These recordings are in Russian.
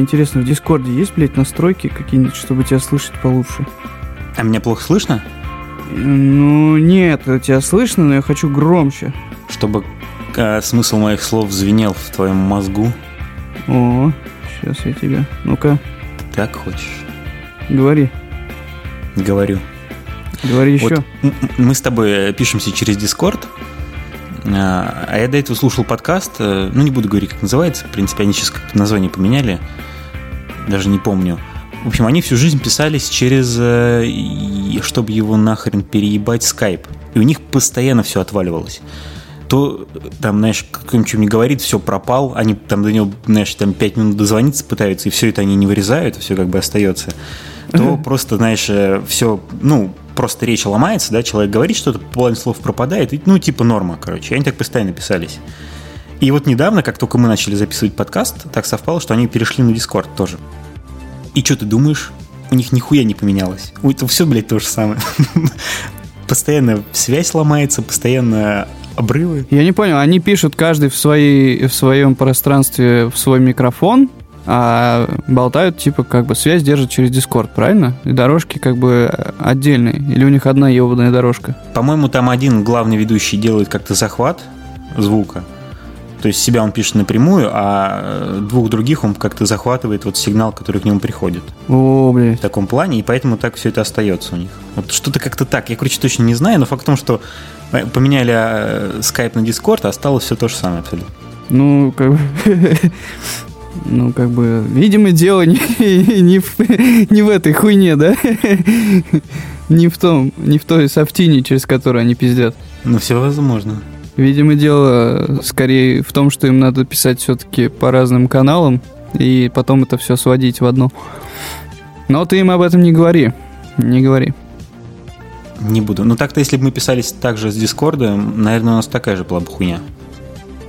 интересно, в Дискорде есть, блядь, настройки какие-нибудь, чтобы тебя слышать получше? А меня плохо слышно? Ну, нет, тебя слышно, но я хочу громче. Чтобы э, смысл моих слов звенел в твоем мозгу. О, сейчас я тебя. Ну-ка. Ты так хочешь? Говори. Говорю. Говори еще. Вот мы с тобой пишемся через Дискорд. А я до этого слушал подкаст, э, ну не буду говорить, как называется, в принципе, они сейчас название поменяли, даже не помню. В общем, они всю жизнь писались через, э, чтобы его нахрен переебать, скайп. И у них постоянно все отваливалось. То, там, знаешь, кто-нибудь не говорит, все пропал, они там до него, знаешь, там 5 минут дозвониться пытаются, и все это они не вырезают, все как бы остается. То просто, знаешь, э, все, ну, просто речь ломается, да, человек говорит что-то, половина слов пропадает, и, ну, типа норма, короче. Они так постоянно писались. И вот недавно, как только мы начали записывать подкаст, так совпало, что они перешли на Discord тоже. И что ты думаешь? У них нихуя не поменялось. Это все, блядь, то же самое. Постоянно связь ломается, постоянно обрывы. Я не понял, они пишут каждый в, своей, в своем пространстве в свой микрофон, а болтают, типа, как бы связь держат через Дискорд, правильно? И дорожки как бы отдельные. Или у них одна ебаная дорожка? По-моему, там один главный ведущий делает как-то захват звука. То есть себя он пишет напрямую, а двух других он как-то захватывает вот сигнал, который к нему приходит. О, блядь. В таком плане, и поэтому так все это остается у них. Вот что-то как-то так. Я, короче, точно не знаю, но факт в том, что поменяли Skype на Discord, а осталось все то же самое абсолютно. Ну, как бы... Ну, как бы, видимо, дело не, не, в, не в этой хуйне, да? Не в том, не в той софтине, через которую они пиздят. Ну, все возможно. Видимо, дело скорее в том, что им надо писать все-таки по разным каналам и потом это все сводить в одну. Но ты им об этом не говори. Не говори. Не буду. Ну так-то, если бы мы писались также с Дискорда, наверное, у нас такая же была бы хуйня.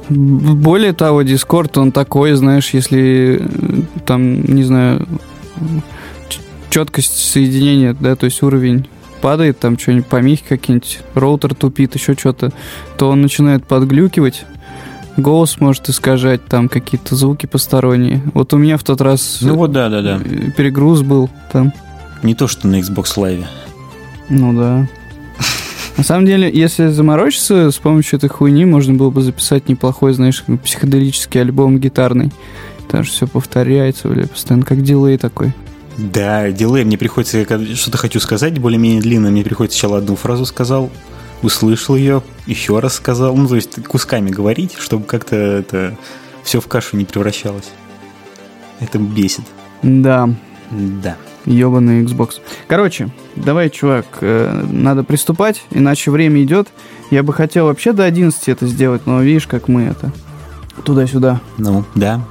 Более того, Discord, он такой, знаешь, если э, там, не знаю, четкость соединения, да, то есть уровень падает, там что-нибудь, помехи какие-нибудь, роутер тупит, еще что-то, то он начинает подглюкивать, голос может искажать, там какие-то звуки посторонние. Вот у меня в тот раз ну, вот, да, да, да. Э, перегруз был там. Не то, что на Xbox Live. Ну да. На самом деле, если заморочиться, с помощью этой хуйни можно было бы записать неплохой, знаешь, психоделический альбом гитарный. Там же все повторяется, бля, постоянно как дилей такой. Да, дилей. Мне приходится, что-то хочу сказать, более-менее длинно, мне приходится сначала одну фразу сказал, услышал ее, еще раз сказал. Ну, то есть кусками говорить, чтобы как-то это все в кашу не превращалось. Это бесит. Да. Да. Ебаный Xbox. Короче, давай, чувак, э, надо приступать, иначе время идет. Я бы хотел вообще до 11 это сделать, но видишь, как мы это туда-сюда. Ну, да,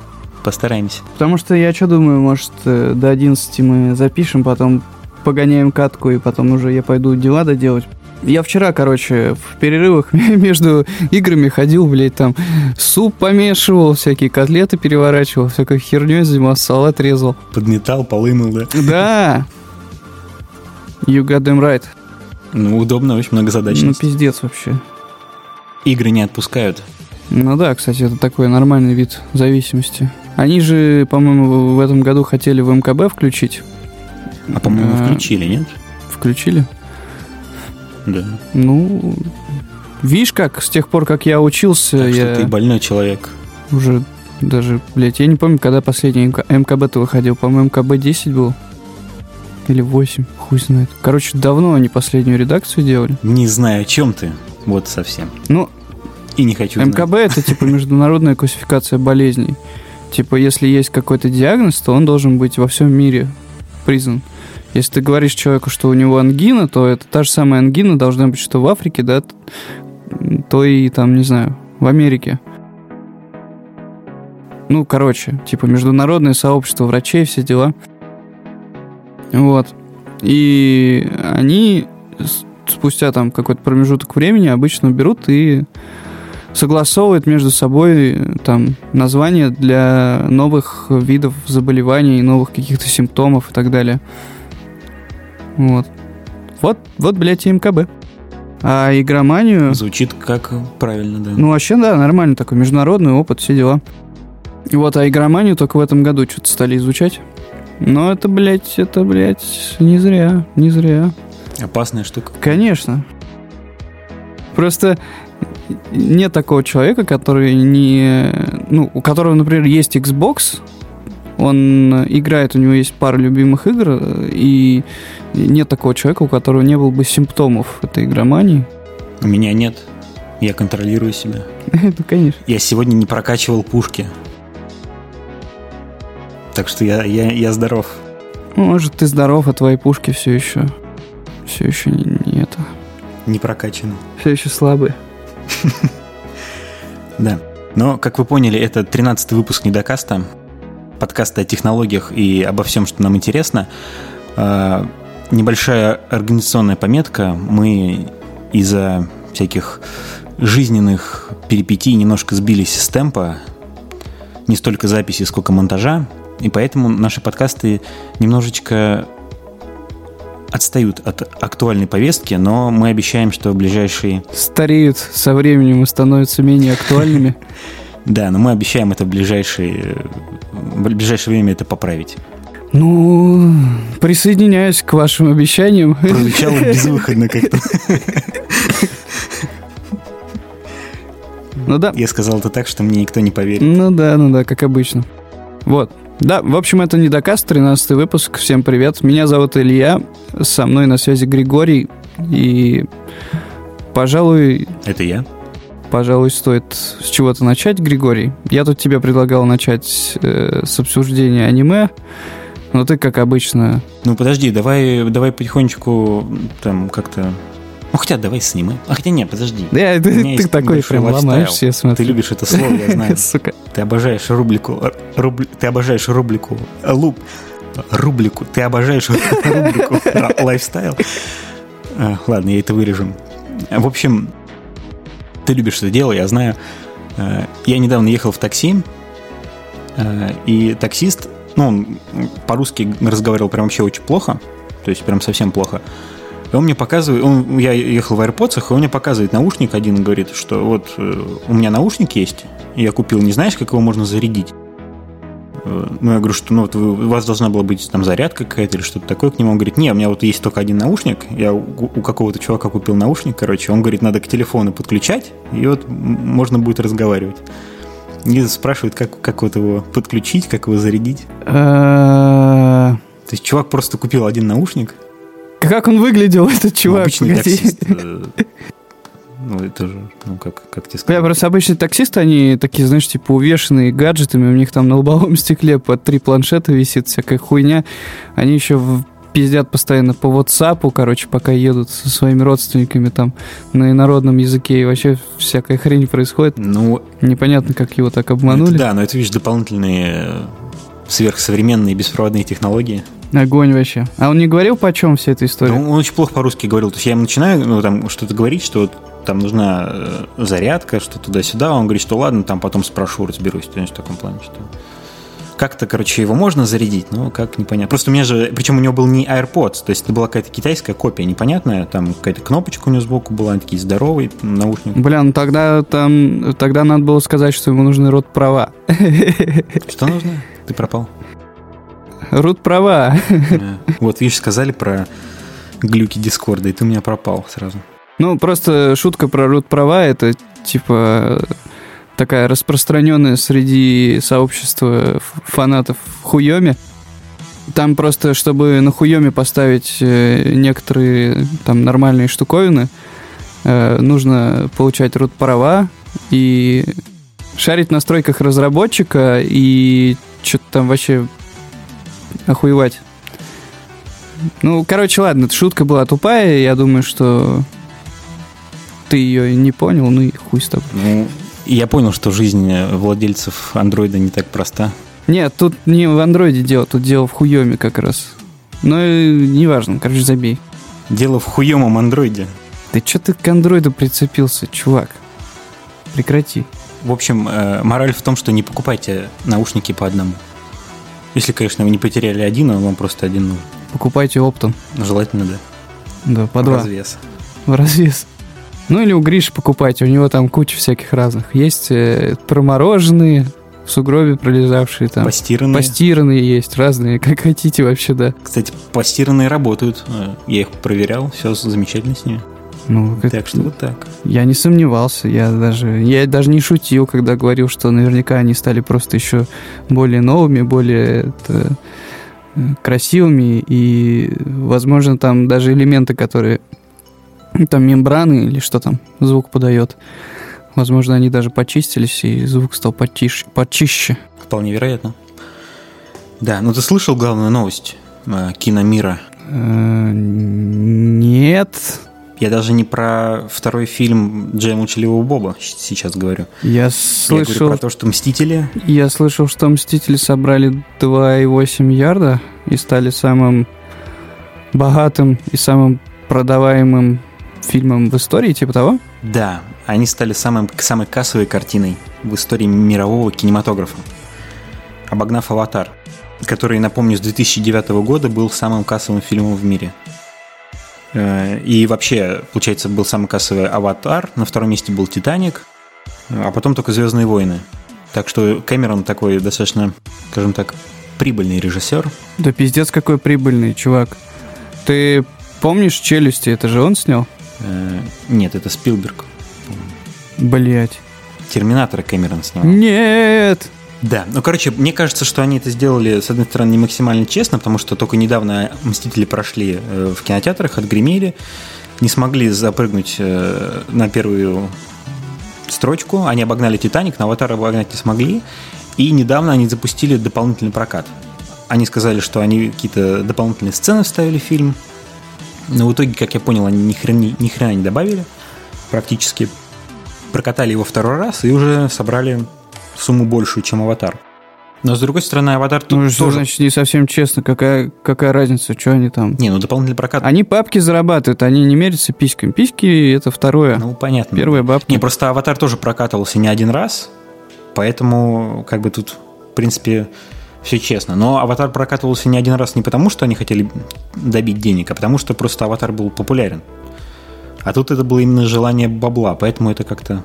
постараемся. Потому что я что думаю, может, э, до 11 мы запишем, потом погоняем катку, и потом уже я пойду дела доделать. Я вчера, короче, в перерывах между играми ходил, блядь, там суп помешивал, всякие котлеты переворачивал, всякой херней занимался, салат резал. Подметал, полы мыл, да? Да. You got them right. Ну, удобно, очень многозадачно. Ну, пиздец вообще. Игры не отпускают. Ну да, кстати, это такой нормальный вид зависимости. Они же, по-моему, в этом году хотели в МКБ включить. А, по-моему, а, включили, нет? Включили? Да. Ну, видишь как, с тех пор, как я учился... Так я что ты больной человек. Уже даже, блядь, я не помню, когда последний МКБ-то выходил. По-моему, МКБ-10 был. Или 8, хуй знает. Короче, давно они последнюю редакцию делали. Не знаю, о чем ты. Вот совсем. Ну, и не хочу МКБ знать. это типа международная классификация болезней. Типа, если есть какой-то диагноз, то он должен быть во всем мире признан. Если ты говоришь человеку, что у него ангина, то это та же самая ангина должна быть, что в Африке, да, то и там, не знаю, в Америке. Ну, короче, типа международное сообщество врачей, все дела. Вот. И они спустя там какой-то промежуток времени обычно берут и согласовывают между собой там названия для новых видов заболеваний, новых каких-то симптомов и так далее. Вот. Вот, вот, блядь, и МКБ. А игроманию... Звучит как правильно, да. Ну, вообще, да, нормально такой международный опыт, все дела. Вот, а игроманию только в этом году что-то стали изучать. Но это, блядь, это, блядь, не зря, не зря. Опасная штука. Конечно. Просто нет такого человека, который не... Ну, у которого, например, есть Xbox, он играет, у него есть пара любимых игр, и нет такого человека, у которого не было бы симптомов этой игромании. У меня нет. Я контролирую себя. Ну, конечно. Я сегодня не прокачивал пушки. Так что я, я, я здоров. Ну, Может, ты здоров, а твои пушки все еще... Все еще не, не это... Не прокачаны. Все еще слабые. Да. Но, как вы поняли, это 13 выпуск Недокаста. Подкаста о технологиях и обо всем, что нам интересно. А, Небольшая организационная пометка. Мы из-за всяких жизненных перипетий немножко сбились с темпа. Не столько записи, сколько монтажа. И поэтому наши подкасты немножечко отстают от актуальной повестки, но мы обещаем, что в ближайшие... Стареют со временем и становятся менее актуальными. Да, но мы обещаем это в ближайшие... в ближайшее время это поправить. Ну, присоединяюсь к вашим обещаниям. Прозвучало безвыходно как-то. Ну да. Я сказал это так, что мне никто не поверит. Ну да, ну да, как обычно. Вот. Да, в общем, это Недокаст, 13 выпуск. Всем привет. Меня зовут Илья. Со мной на связи Григорий. И, пожалуй, Это я? пожалуй, стоит с чего-то начать, Григорий. Я тут тебе предлагал начать э, с обсуждения аниме. Но ты, как обычно... Ну подожди, давай, давай потихонечку там как-то... Ну хотя давай снимай. А хотя нет, подожди. Да, ты, ты такой прям лайфстайл. ломаешься, я смотрю. Ты любишь это слово, я знаю. Сука. Ты обожаешь рубрику... рубли- ты обожаешь рубрику... э, Луп... Рубрику. Ты обожаешь рубрику лайфстайл. А, Ладно, я это вырежу. В общем, ты любишь это дело, я знаю. Э, Я недавно ехал в такси, э, и таксист, ну, он по-русски разговаривал прям вообще очень плохо, то есть прям совсем плохо. И он мне показывает, он, я ехал в AirPods, и он мне показывает наушник один, и говорит, что вот э, у меня наушник есть, я купил, не знаешь, как его можно зарядить? Э, Ну, я говорю, что ну, вот вы- у вас должна была быть там зарядка какая-то или что-то такое к нему. Он говорит, не, у меня вот есть только один наушник. Я у, у какого-то чувака купил наушник, короче. Он говорит, надо к телефону подключать, и вот можно будет разговаривать. И спрашивает, как, как вот его подключить, как его зарядить. То есть чувак просто купил один наушник. Как он выглядел, этот Ну, чувак? обычный Погоди. таксист. э, Ну, это же, ну, как, как тебе Бля, сказать? просто обычные таксисты, они такие, знаешь, типа увешанные гаджетами, у них там на лобовом стекле по три планшета висит, всякая хуйня. Они еще в- пиздят постоянно по WhatsApp, короче, пока едут со своими родственниками там на инородном языке, и вообще всякая хрень происходит. Ну, Непонятно, как его так это обманули. да, но это, видишь, дополнительные э, сверхсовременные беспроводные технологии. Огонь вообще. А он не говорил, почем вся эта история? Ну, он очень плохо по-русски говорил. То есть я ему начинаю ну, там, что-то говорить, что вот там нужна э, зарядка, что туда-сюда. Он говорит, что ладно, там потом спрошу, разберусь. То есть в таком плане, что... Как-то, короче, его можно зарядить, но как непонятно. Просто у меня же, причем у него был не AirPods, то есть это была какая-то китайская копия непонятная, там какая-то кнопочка у него сбоку была, такие здоровые наушники. Бля, ну тогда там, тогда надо было сказать, что ему нужны род права. Что нужно? Ты пропал. Род права. Вот, видишь, сказали про глюки Дискорда, и ты у меня пропал сразу. Ну, просто шутка про род права это типа такая распространенная среди сообщества фанатов Хуйоми. Там просто, чтобы на Хуйоме поставить э, некоторые там нормальные штуковины, э, нужно получать род права и шарить в настройках разработчика и что-то там вообще охуевать. Ну, короче, ладно, шутка была тупая, я думаю, что ты ее не понял, ну и хуй с тобой. Ну, я понял, что жизнь владельцев андроида не так проста. Нет, тут не в андроиде дело, тут дело в хуеме как раз. Ну, неважно, короче, забей. Дело в хуемом андроиде. Ты что ты к андроиду прицепился, чувак? Прекрати. В общем, э, мораль в том, что не покупайте наушники по одному. Если, конечно, вы не потеряли один, а вам просто один нужен. Покупайте оптом. Ну, Желательно, да. Да, по В два. развес. В развес. Ну или у Гриши покупайте, у него там куча всяких разных. Есть э, промороженные, в сугробе пролезавшие там. Постиранные. Постиранные есть, разные, как хотите вообще, да. Кстати, постиранные работают. Э, Я их проверял, все замечательно с ними. Ну, как- Так что вот так. я не сомневался, я даже, я даже не шутил, когда говорил, что наверняка они стали просто еще более новыми, более это, э, красивыми, и, возможно, там даже элементы, которые, ну, там мембраны или что там, звук подает, возможно, они даже почистились, и звук стал потише, почище. Вполне вероятно. Да, ну ты слышал главную новость э, киномира? Э, Нет, Я даже не про второй фильм Джея Молчаливого Боба сейчас говорю. я Я говорю слышал, про то, что «Мстители» я слышал, что Мстители собрали 2,8 ярда и стали самым богатым и самым продаваемым фильмом в истории, типа того? Да, они стали самым, самой кассовой картиной в истории мирового кинематографа, обогнав «Аватар», который, напомню, с 2009 года был самым кассовым фильмом в мире. Э, И вообще, получается, был самый кассовый «Аватар», на втором месте был «Титаник», а потом только «Звездные войны». Так что Кэмерон такой достаточно, скажем так, прибыльный режиссер. Да пиздец какой прибыльный, чувак. Ты помнишь «Челюсти»? Это же он снял? Э, Нет, это Спилберг. Блять. Терминатора Кэмерон снял. Нет! Да, ну, короче, мне кажется, что они это сделали, с одной стороны, не максимально честно, потому что только недавно «Мстители» прошли э, в кинотеатрах, отгремели, не смогли запрыгнуть э, на первую строчку, они обогнали «Титаник», но «Аватар» обогнать не смогли, и недавно они запустили дополнительный прокат. Они сказали, что они какие-то дополнительные сцены вставили в фильм, но в итоге, как я понял, они ни хрена, ни хрена не добавили практически. Прокатали его второй раз и уже собрали сумму большую, чем «Аватар». Но, с другой стороны, «Аватар» тут Ну, что тоже... значит не совсем честно? Какая, какая разница? Что они там? Не, ну дополнительный прокат... Они бабки зарабатывают, они не мерятся письками. Письки — это второе. Ну, понятно. Первые бабки. Не, просто «Аватар» тоже прокатывался не один раз, поэтому как бы тут, в принципе, все честно. Но «Аватар» прокатывался не один раз не потому, что они хотели добить денег, а потому что просто «Аватар» был популярен. А тут это было именно желание бабла, поэтому это как-то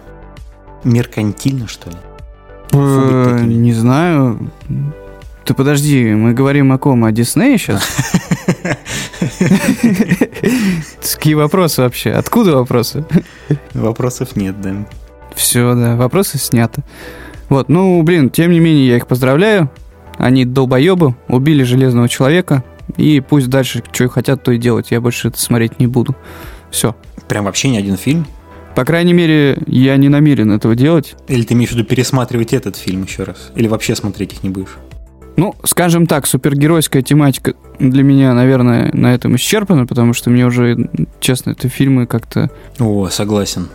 меркантильно, что ли. Не знаю. Ты подожди, мы говорим о ком? О Диснее сейчас? Какие вопросы вообще? Откуда вопросы? Вопросов нет, да. Все, да, вопросы сняты. Вот, ну, блин, тем не менее, я их поздравляю. Они долбоебы, убили Железного Человека. И пусть дальше, что хотят, то и делать. Я больше это смотреть не буду. Все. Прям вообще ни один фильм? По крайней мере, я не намерен этого делать. Или ты имеешь в виду пересматривать этот фильм еще раз? Или вообще смотреть их не будешь? Ну, скажем так, супергеройская тематика для меня, наверное, на этом исчерпана, потому что мне уже, честно, это фильмы как-то, О, согласен.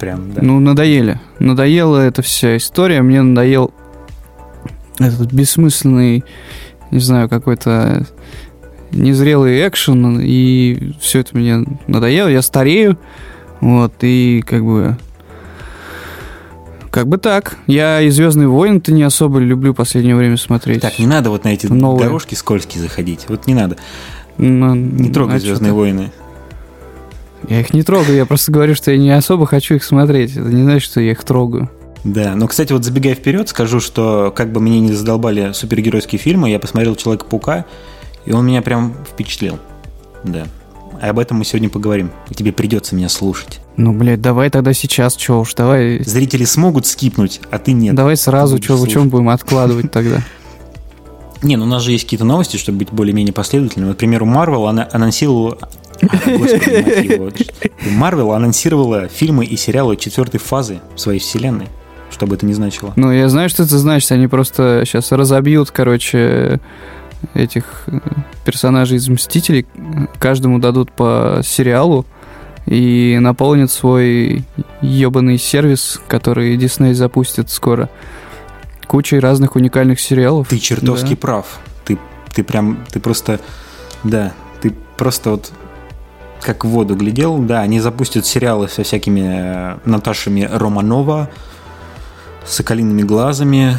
Прям, да. ну, надоели. Надоела эта вся история, мне надоел этот бессмысленный, не знаю, какой-то незрелый экшен, и все это мне надоело, я старею, вот, и как бы... Как бы так. Я и Звездные войны-то не особо люблю в последнее время смотреть. Так, не надо вот на эти Новые. дорожки скользкие заходить. Вот не надо. Ну, Не трогай а Звездные войны. Я их не трогаю, я просто говорю, что я не особо хочу их смотреть. Это не значит, что я их трогаю. Да, но, кстати, вот забегая вперед, скажу, что как бы мне не задолбали супергеройские фильмы, я посмотрел Человека-паука, и он меня прям впечатлил. Да. А об этом мы сегодня поговорим. И тебе придется меня слушать. Ну, блядь, давай тогда сейчас, чё уж, давай... Зрители смогут скипнуть, а ты нет. давай сразу, чё, в чем будем откладывать тогда? Не, ну у нас же есть какие-то новости, чтобы быть более-менее последовательным. Например, у Marvel она анонсировала... А. Marvel анонсировала фильмы и сериалы четвертой фазы своей вселенной. Что бы это ни значило. Ну, я знаю, что это значит. Они просто сейчас разобьют, короче, этих э, персонажей из «Мстителей». Каждому дадут по сериалу и наполнят свой ебаный сервис, который Дисней запустит скоро. Кучей разных уникальных сериалов. Ты чертовски Да. прав. Ты, ты прям, ты просто, да, ты просто вот как в воду глядел. Да, они запустят сериалы со всякими э, Наташами Романова, соколиными глазами,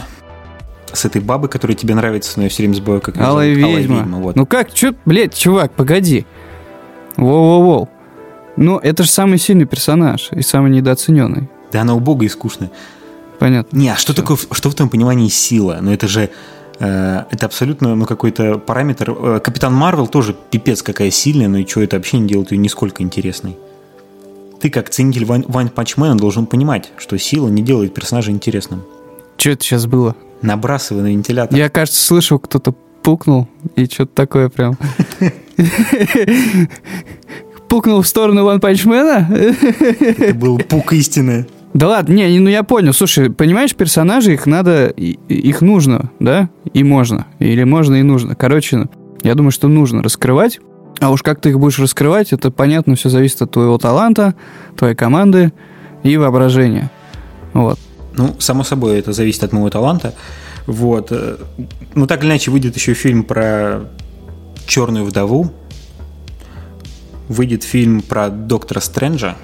с этой бабой, которая тебе нравится, но я все время забываю, как Алая зовут. ведьма. вот. Ну как, чё, блядь, чувак, погоди. Воу-воу-воу. Ну, это же самый сильный персонаж и самый недооцененный. Да она убогая и скучная. понятно. Не, а что такое, что в твоем понимании сила? Ну это же, э, это абсолютно, ну какой-то параметр. Э, Капитан Марвел тоже пипец какая сильная, но и что это вообще не делает ее нисколько интересной. Ты как ценитель Вань, Вань Панчмена должен понимать, что сила не делает персонажа интересным. Что это сейчас было? Набрасывай на вентилятор. Я, кажется, слышал, кто-то пукнул, и что-то такое прям. Пукнул в сторону Ван Панчмена? Это был пук истины. Да ладно, не, ну я понял. Слушай, понимаешь, персонажи, их надо, их нужно, да? И можно. Или можно и нужно. Короче, я думаю, что нужно раскрывать. А уж как ты их будешь раскрывать, это понятно, все зависит от твоего таланта, твоей команды и воображения. Вот. Ну, само собой, это зависит от моего таланта. Вот. Ну, так или иначе, выйдет еще фильм про черную вдову. Выйдет фильм про доктора Стрэнджа,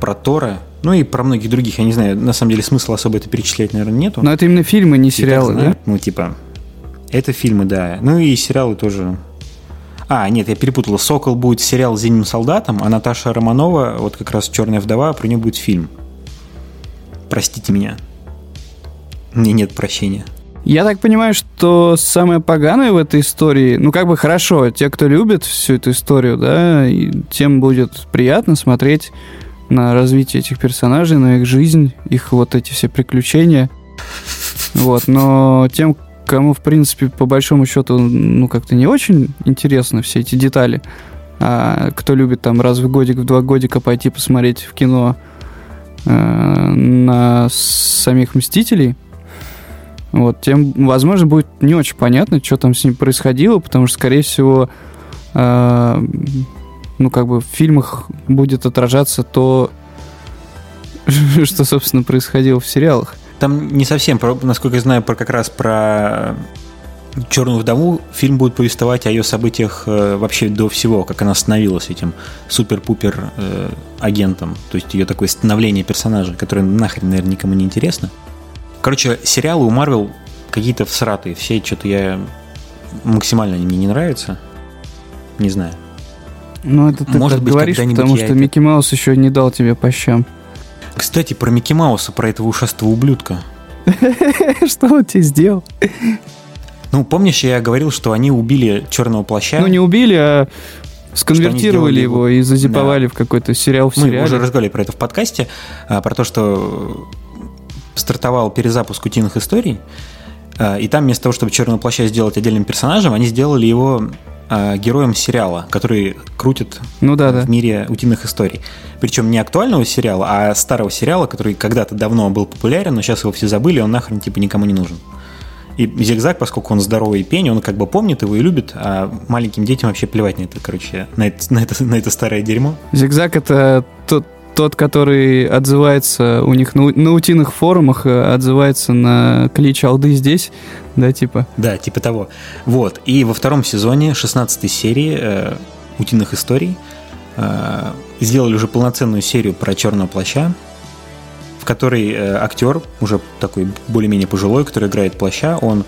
про Тора, ну и про многих других. Я не знаю, на самом деле смысла особо это перечислять, наверное, нету. Но это именно фильмы, не сериалы, да? Ну, типа, это фильмы, да. Ну и сериалы тоже. А, нет, я перепутал. «Сокол» будет сериал с «Зимним солдатом», а Наташа Романова, вот как раз «Черная вдова», про нее будет фильм. Простите меня. Мне нет прощения. Я так понимаю, что самое поганое в этой истории, ну как бы хорошо, те, кто любит всю эту историю, да, тем будет приятно смотреть на развитие этих персонажей, на их жизнь, их вот эти все приключения. Вот, но тем, кому, в принципе, по большому счету, ну, как-то не очень интересны все эти детали, а кто любит там раз в годик, в два годика пойти посмотреть в кино э, на самих Мстителей, вот, тем, возможно, будет не очень понятно, что там с ним происходило, потому что, скорее всего, э, ну, как бы в фильмах будет отражаться то, что, собственно, происходило в сериалах. Там не совсем, насколько я знаю, про как раз про Черную вдову фильм будет повествовать о ее событиях э, вообще до всего, как она становилась этим супер-пупер э, агентом. То есть ее такое становление персонажа, которое нахрен, наверное, никому не интересно. Короче, сериалы у Марвел какие-то всратые. Все что-то я максимально мне не нравятся. Не знаю. Ну, это ты Может так быть, говоришь, потому что это... Микки Маус еще не дал тебе по щам. Кстати, про Микки Мауса, про этого ушастого ублюдка. Что он тебе сделал? Ну, помнишь, я говорил, что они убили черного плаща? Ну, не убили, а сконвертировали его, его и зазиповали да. в какой-то сериал в сериале. Мы уже разговаривали про это в подкасте, а, про то, что стартовал перезапуск утиных историй, а, и там вместо того, чтобы черного плаща сделать отдельным персонажем, они сделали его а, героем сериала, который крутит ну, да, в да. мире утиных историй. Причем не актуального сериала, а старого сериала, который когда-то давно был популярен, но сейчас его все забыли, он нахрен типа никому не нужен. И Зигзаг, поскольку он здоровый пень, он как бы помнит его и любит, а маленьким детям вообще плевать на это, короче, на это, на это, на это старое дерьмо. Зигзаг это тот, тот, который отзывается у них на, на утиных форумах, э, отзывается на клич алды здесь, да, типа? Да, типа того. Вот. И во втором сезоне, 16 серии э, утиных историй, э, сделали уже полноценную серию про черного плаща, в которой э, актер, уже такой более-менее пожилой, который играет плаща, он,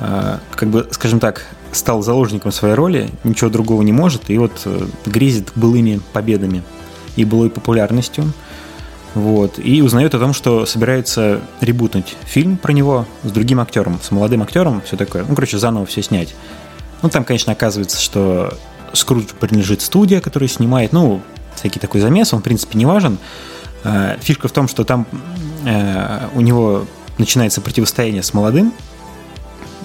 э, как бы, скажем так, стал заложником своей роли, ничего другого не может, и вот э, грезит былыми победами и былой популярностью. Вот. И узнает о том, что собирается ребутнуть фильм про него с другим актером, с молодым актером, все такое. Ну, короче, заново все снять. Ну, там, конечно, оказывается, что Скрудж принадлежит студия, которая снимает, ну, всякий такой замес, он, в принципе, не важен. А, фишка в том, что там э, у него начинается противостояние с молодым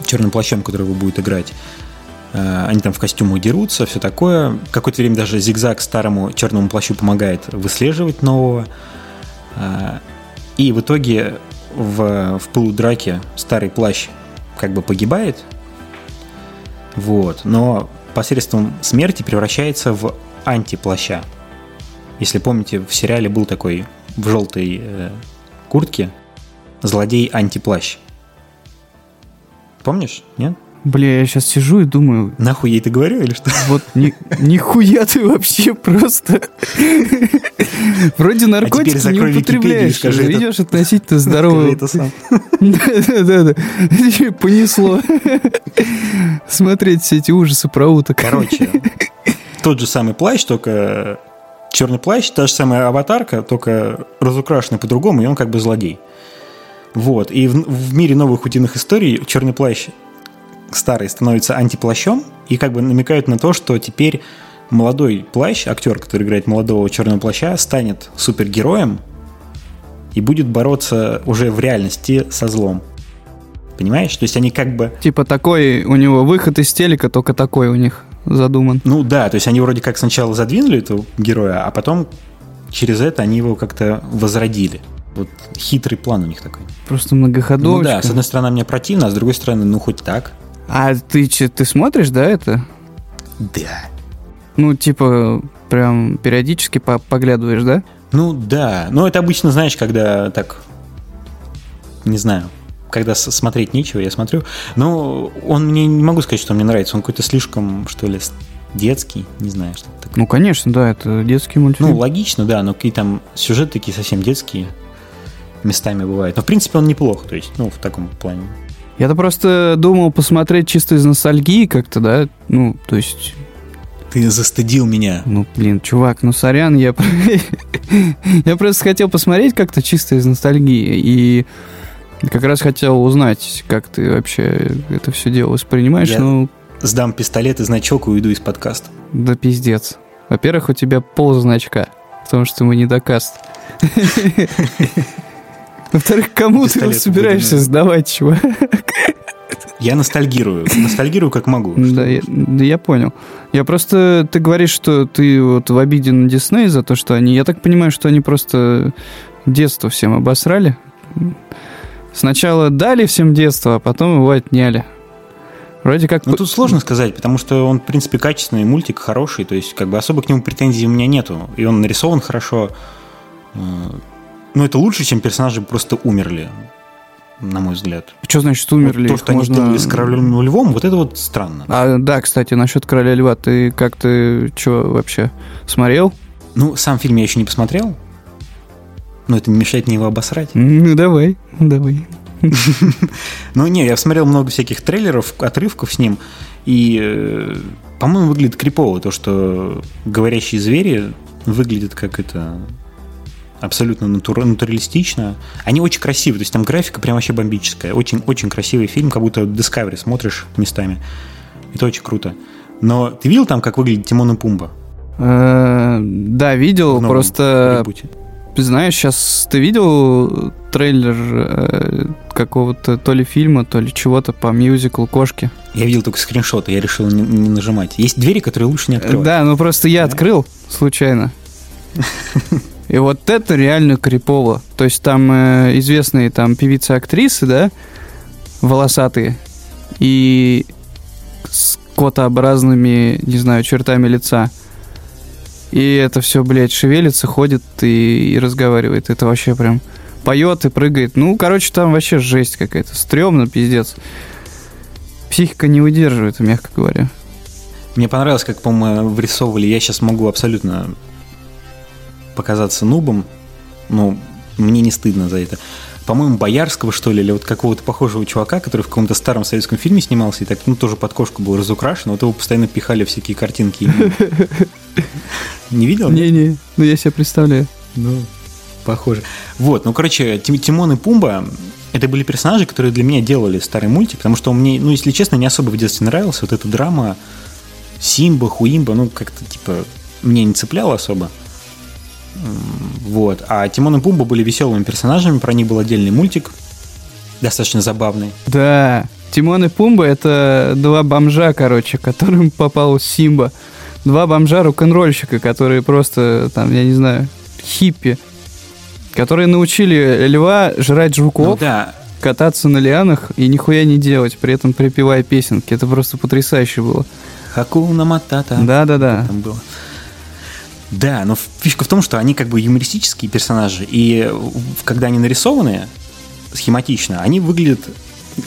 черным плащом, который его будет играть. Э, они там в костюмах дерутся, все такое. Какое-то время даже зигзаг старому черному плащу помогает выслеживать нового. Э, и в итоге в, в пылу старый плащ как бы погибает. Вот. Но посредством смерти превращается в антиплаща. Если помните, в сериале был такой в желтой э, куртке злодей антиплащ. Помнишь? Нет? Бля, я сейчас сижу и думаю... Нахуй я это говорю или что? Вот ни, нихуя ты вообще просто... Вроде наркотики а не употребляешь. Ведешь относительно здорового... Да-да-да. Понесло. Смотреть все эти ужасы про уток. Короче, тот же самый плащ, только черный плащ, та же самая аватарка, только разукрашенный по-другому, и он как бы злодей. Вот. И в, в мире новых утиных историй черный плащ старый становится антиплащом и как бы намекают на то, что теперь молодой плащ, актер, который играет молодого черного плаща, станет супергероем и будет бороться уже в реальности со злом. Понимаешь? То есть они как бы... Типа такой у него выход из телека, только такой у них задуман. Ну да, то есть они вроде как сначала задвинули этого героя, а потом через это они его как-то возродили. Вот хитрый план у них такой. Просто многоходовочка. Ну да, с одной стороны мне противно, а с другой стороны, ну хоть так. А ты, че, ты смотришь, да, это? Да. Ну, типа, прям периодически по поглядываешь, да? Ну да, но это обычно, знаешь, когда так, не знаю, когда смотреть нечего, я смотрю. Но он мне не могу сказать, что он мне нравится. Он какой-то слишком, что ли, детский, не знаю, что такое. Ну, конечно, да, это детский мультфильм. Ну, логично, да, но какие там сюжеты такие совсем детские местами бывают. Но, в принципе, он неплох, то есть, ну, в таком плане. Я-то просто думал посмотреть чисто из ностальгии как-то, да, ну, то есть ты застыдил меня. Ну, блин, чувак, ну сорян, я... я просто хотел посмотреть как-то чисто из ностальгии. И как раз хотел узнать, как ты вообще это все дело воспринимаешь. Я ну... сдам пистолет и значок и уйду из подкаста. Да пиздец. Во-первых, у тебя пол значка, потому что мы не докаст. Во-вторых, кому ты собираешься сдавать, чувак? Я ностальгирую. Ностальгирую как могу. Да я, да, я понял. Я просто... Ты говоришь, что ты вот в обиде на Дисней за то, что они... Я так понимаю, что они просто детство всем обосрали. Сначала дали всем детство, а потом его отняли. Вроде как... Ну, тут сложно сказать, потому что он, в принципе, качественный, мультик хороший, то есть, как бы, особо к нему претензий у меня нету. И он нарисован хорошо. Ну, это лучше, чем персонажи просто умерли на мой взгляд. Что значит умерли? Вот то, что можно... они сделали с королем львом, вот это вот странно. А, да, кстати, насчет короля льва, ты как ты что вообще смотрел? Ну, сам фильм я еще не посмотрел. Но это не мешает мне его обосрать. Ну, давай, давай. Ну, не, я смотрел много всяких трейлеров, отрывков с ним, и, э, по-моему, выглядит крипово, то, что говорящие звери выглядят как это абсолютно натур, натуралистично. Они очень красивые, то есть там графика прям вообще бомбическая. Очень, очень красивый фильм, как будто Discovery смотришь местами. Это очень круто. Но ты видел там, как выглядит Тимон и Пумба? Э, да, видел, просто... Знаешь, сейчас ты видел трейлер э, какого-то то ли фильма, то ли чего-то по мюзиклу «Кошки»? Я видел только скриншоты, я решил не, не нажимать. Есть двери, которые лучше не открывать. Да, ну просто я да? открыл случайно. И вот это реально крипово. То есть там э, известные там певицы-актрисы, да, волосатые, и с котообразными, не знаю, чертами лица. И это все, блядь, шевелится, ходит и, и разговаривает. Это вообще прям поет и прыгает. Ну, короче, там вообще жесть какая-то. Стрёмно, пиздец. Психика не выдерживает, мягко говоря. Мне понравилось, как, по-моему, врисовывали. Я сейчас могу абсолютно показаться нубом, ну, мне не стыдно за это. По-моему, Боярского, что ли, или вот какого-то похожего чувака, который в каком-то старом советском фильме снимался, и так, ну, тоже под кошку был разукрашен, вот его постоянно пихали всякие картинки. Не видел? Не-не, ну я себе представляю. Ну, похоже. Вот, ну, короче, Тимон и Пумба это были персонажи, которые для меня делали старый мультик, потому что он мне, ну, если честно, не особо в детстве нравился. Вот эта драма Симба, Хуимба, ну, как-то, типа, мне не цепляло особо. Вот. А Тимон и Пумба были веселыми персонажами, про них был отдельный мультик, достаточно забавный. Да, Тимон и Пумба это два бомжа, короче, которым попал Симба. Два бомжа рок-н-ролльщика, которые просто, там, я не знаю, хиппи, которые научили льва жрать жуков, ну, да. кататься на лианах и нихуя не делать, при этом припевая песенки. Это просто потрясающе было. Хакуна Матата. Да-да-да. Там было. Да, но фишка в том, что они как бы юмористические персонажи, и когда они нарисованы схематично, они выглядят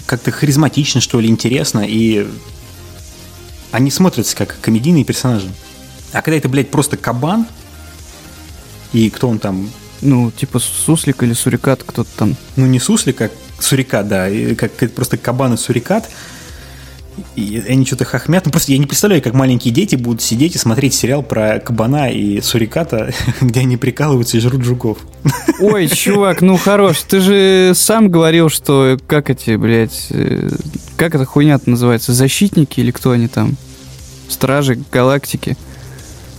как-то харизматично, что ли, интересно, и они смотрятся как комедийные персонажи. А когда это, блядь, просто кабан, и кто он там? Ну, типа суслик или сурикат, кто-то там. Ну, не суслик, а сурикат, да, как просто кабан и сурикат, И они что-то хохмят. Ну, просто я не представляю, как маленькие дети будут сидеть и смотреть сериал про кабана и суриката, где они прикалываются и жрут жуков. Ой, чувак, ну хорош. Ты же сам говорил, что как эти, блядь, э, как эта хуйня называется? Защитники или кто они там? Стражи галактики.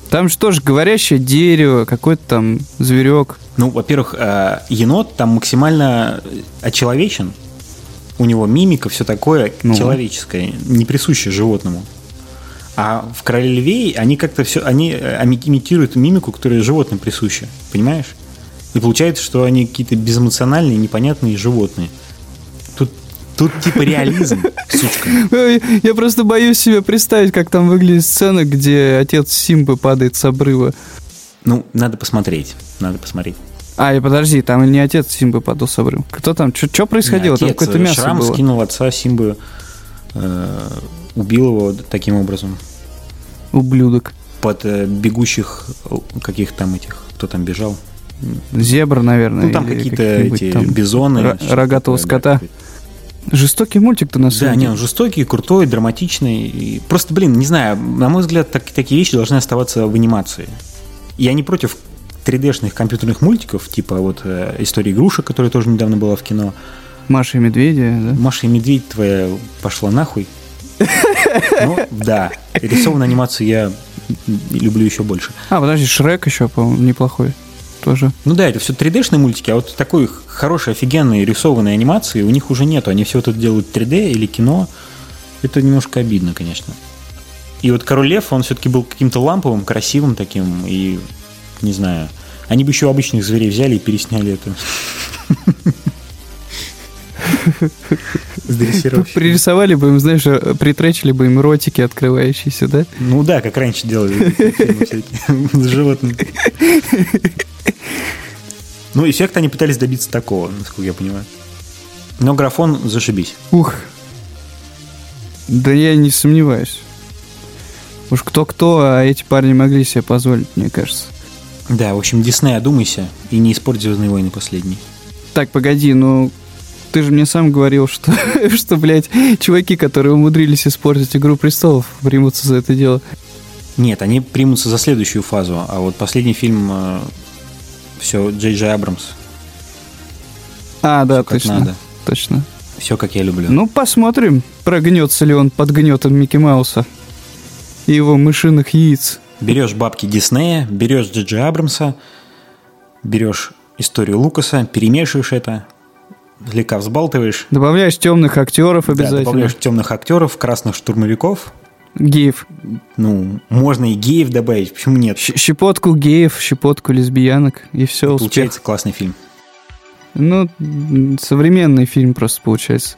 Там что ж, говорящее дерево, какой-то там зверек. Ну, во-первых, э, енот там максимально очеловечен у него мимика, все такое ну. человеческое, не присущее животному. А в короле львей они как-то все, они э, имитируют мимику, которая животным присуща, понимаешь? И получается, что они какие-то безэмоциональные, непонятные животные. Тут, тут типа реализм, сучка. Я просто боюсь себе представить, как там выглядит сцена, где отец Симбы падает с обрыва. Ну, надо посмотреть, надо посмотреть. А, и подожди, там не отец Симбы падал с обрыва. Кто там? Что происходило? Не, там какое-то мясо Шрам было. скинул отца Симбы, э, убил его таким образом. Ублюдок. Под э, бегущих каких там этих, кто там бежал? Зебр, наверное. Ну, там какие-то эти там бизоны. Рогатого скота. Да. Жестокий мультик-то на самом Да, не, он жестокий, крутой, драматичный. И просто, блин, не знаю, на мой взгляд, так, такие вещи должны оставаться в анимации. Я не против 3D-шных компьютерных мультиков, типа вот э, «История игрушек», которая тоже недавно была в кино. «Маша и медведи», да? «Маша и медведь» твоя пошла нахуй. Ну, да. Рисованную анимацию я люблю еще больше. А, подожди, Шрек еще, по-моему, неплохой тоже. Ну да, это все 3D-шные мультики, а вот такой хорошей, офигенной рисованной анимации у них уже нету. Они все это делают 3D или кино. Это немножко обидно, конечно. И вот Король Лев, он все-таки был каким-то ламповым, красивым таким, и не знаю. Они бы еще обычных зверей взяли и пересняли это. Пририсовали бы им, знаешь, притречили бы им ротики открывающиеся, да? Ну да, как раньше делали с животными. Ну, эффект они пытались добиться такого, насколько я понимаю. Но графон зашибись. Ух. Да я не сомневаюсь. Уж кто-кто, а эти парни могли себе позволить, мне кажется. Да, в общем, Дисней, одумайся и не испорть «Звездные войны» последний. Так, погоди, ну ты же мне сам говорил, что, что, блядь, чуваки, которые умудрились испортить «Игру престолов», примутся за это дело. Нет, они примутся за следующую фазу, а вот последний фильм э, все Джей Джей Абрамс. А, да, все точно. надо. Точно. Все, как я люблю. Ну, посмотрим, прогнется ли он под гнетом Микки Мауса и его мышиных яиц. Берешь бабки Диснея, берешь Джиджи Абрамса, берешь историю Лукаса, перемешиваешь это, слегка взбалтываешь. Добавляешь темных актеров обязательно. Да, добавляешь темных актеров, красных штурмовиков. Геев. Ну, можно и геев добавить, почему нет? Щепотку геев, щепотку лесбиянок, и все, и успех. Получается классный фильм. Ну, современный фильм просто получается.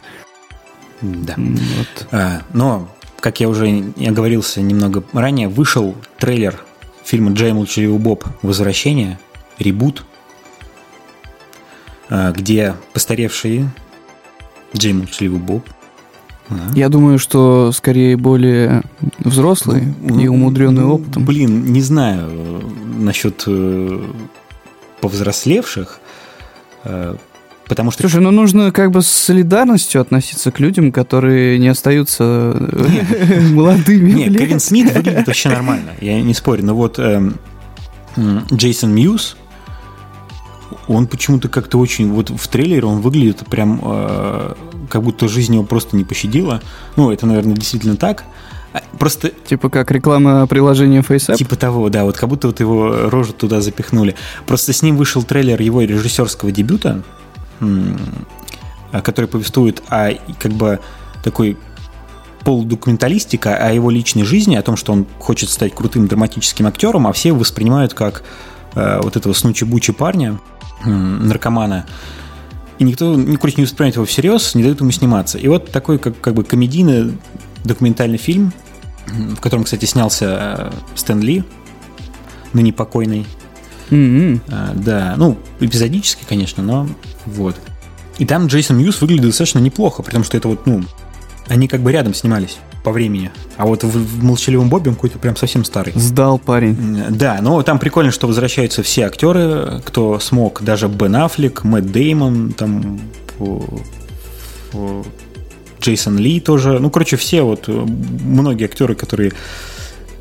Да. Вот. А, но как я уже оговорился немного ранее, вышел трейлер фильма «Джей Молчаливый Боб. Возвращение», ребут, а, где постаревший Джей Молчаливый Боб я думаю, что скорее более взрослый ну, и умудренный ну, опытом. Блин, не знаю э, насчет э, повзрослевших, э, Потому что... Слушай, ну нужно как бы с солидарностью относиться к людям, которые не остаются э, молодыми. Нет, Кевин Смит выглядит вообще нормально, я не спорю. Но вот эм, Джейсон Мьюз, он почему-то как-то очень... Вот в трейлере он выглядит прям э, как будто жизнь его просто не пощадила. Ну, это, наверное, действительно так. А, просто... Типа как реклама приложения FaceApp? Типа того, да. Вот как будто вот его рожу туда запихнули. Просто с ним вышел трейлер его режиссерского дебюта, который повествует о как бы такой полудокументалистика о его личной жизни, о том, что он хочет стать крутым драматическим актером, а все его воспринимают как э, вот этого снучи-бучи парня, э, наркомана. И никто, не короче, не воспринимает его всерьез, не дает ему сниматься. И вот такой как, как бы комедийный документальный фильм, в котором, кстати, снялся э, Стэн Ли, ныне покойный, Mm-hmm. А, да, ну, эпизодически, конечно, но вот. И там Джейсон Мьюз выглядит достаточно неплохо, при том, что это вот, ну, они как бы рядом снимались по времени. А вот в, в «Молчаливом Бобе» он какой-то прям совсем старый. Сдал парень. Да, но там прикольно, что возвращаются все актеры, кто смог. Даже Бен Аффлек, Мэтт Деймон, там... Джейсон Ли тоже. Ну, короче, все вот, многие актеры, которые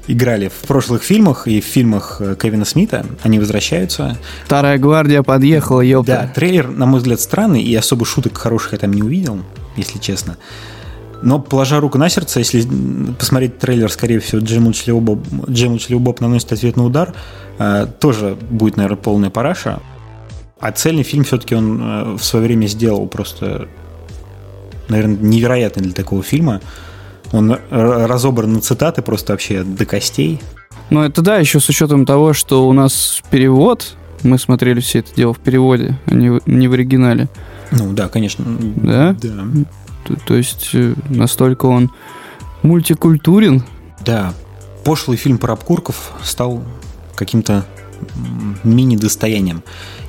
играли в прошлых фильмах и в фильмах э, Кевина Смита, они возвращаются. Старая гвардия подъехала, ёпта. Да, трейлер, на мой взгляд, странный, и особо шуток хороших я там не увидел, если честно. Но, положа руку на сердце, если посмотреть трейлер, скорее всего, Джим Молчаливый Боб, Джим Молчаливый Боб наносит ответный удар, э, тоже будет, наверное, полная параша. А цельный фильм все-таки он э, в свое время сделал просто, наверное, невероятный для такого фильма. Он разобран на цитаты просто вообще до костей. Ну, это да, еще с учетом того, что у нас перевод, мы смотрели все это дело в переводе, а не в, не в оригинале. Ну, да, конечно. Да? Да. То, то есть э, настолько он мультикультурен. Да. Пошлый фильм про обкурков стал каким-то мини-достоянием.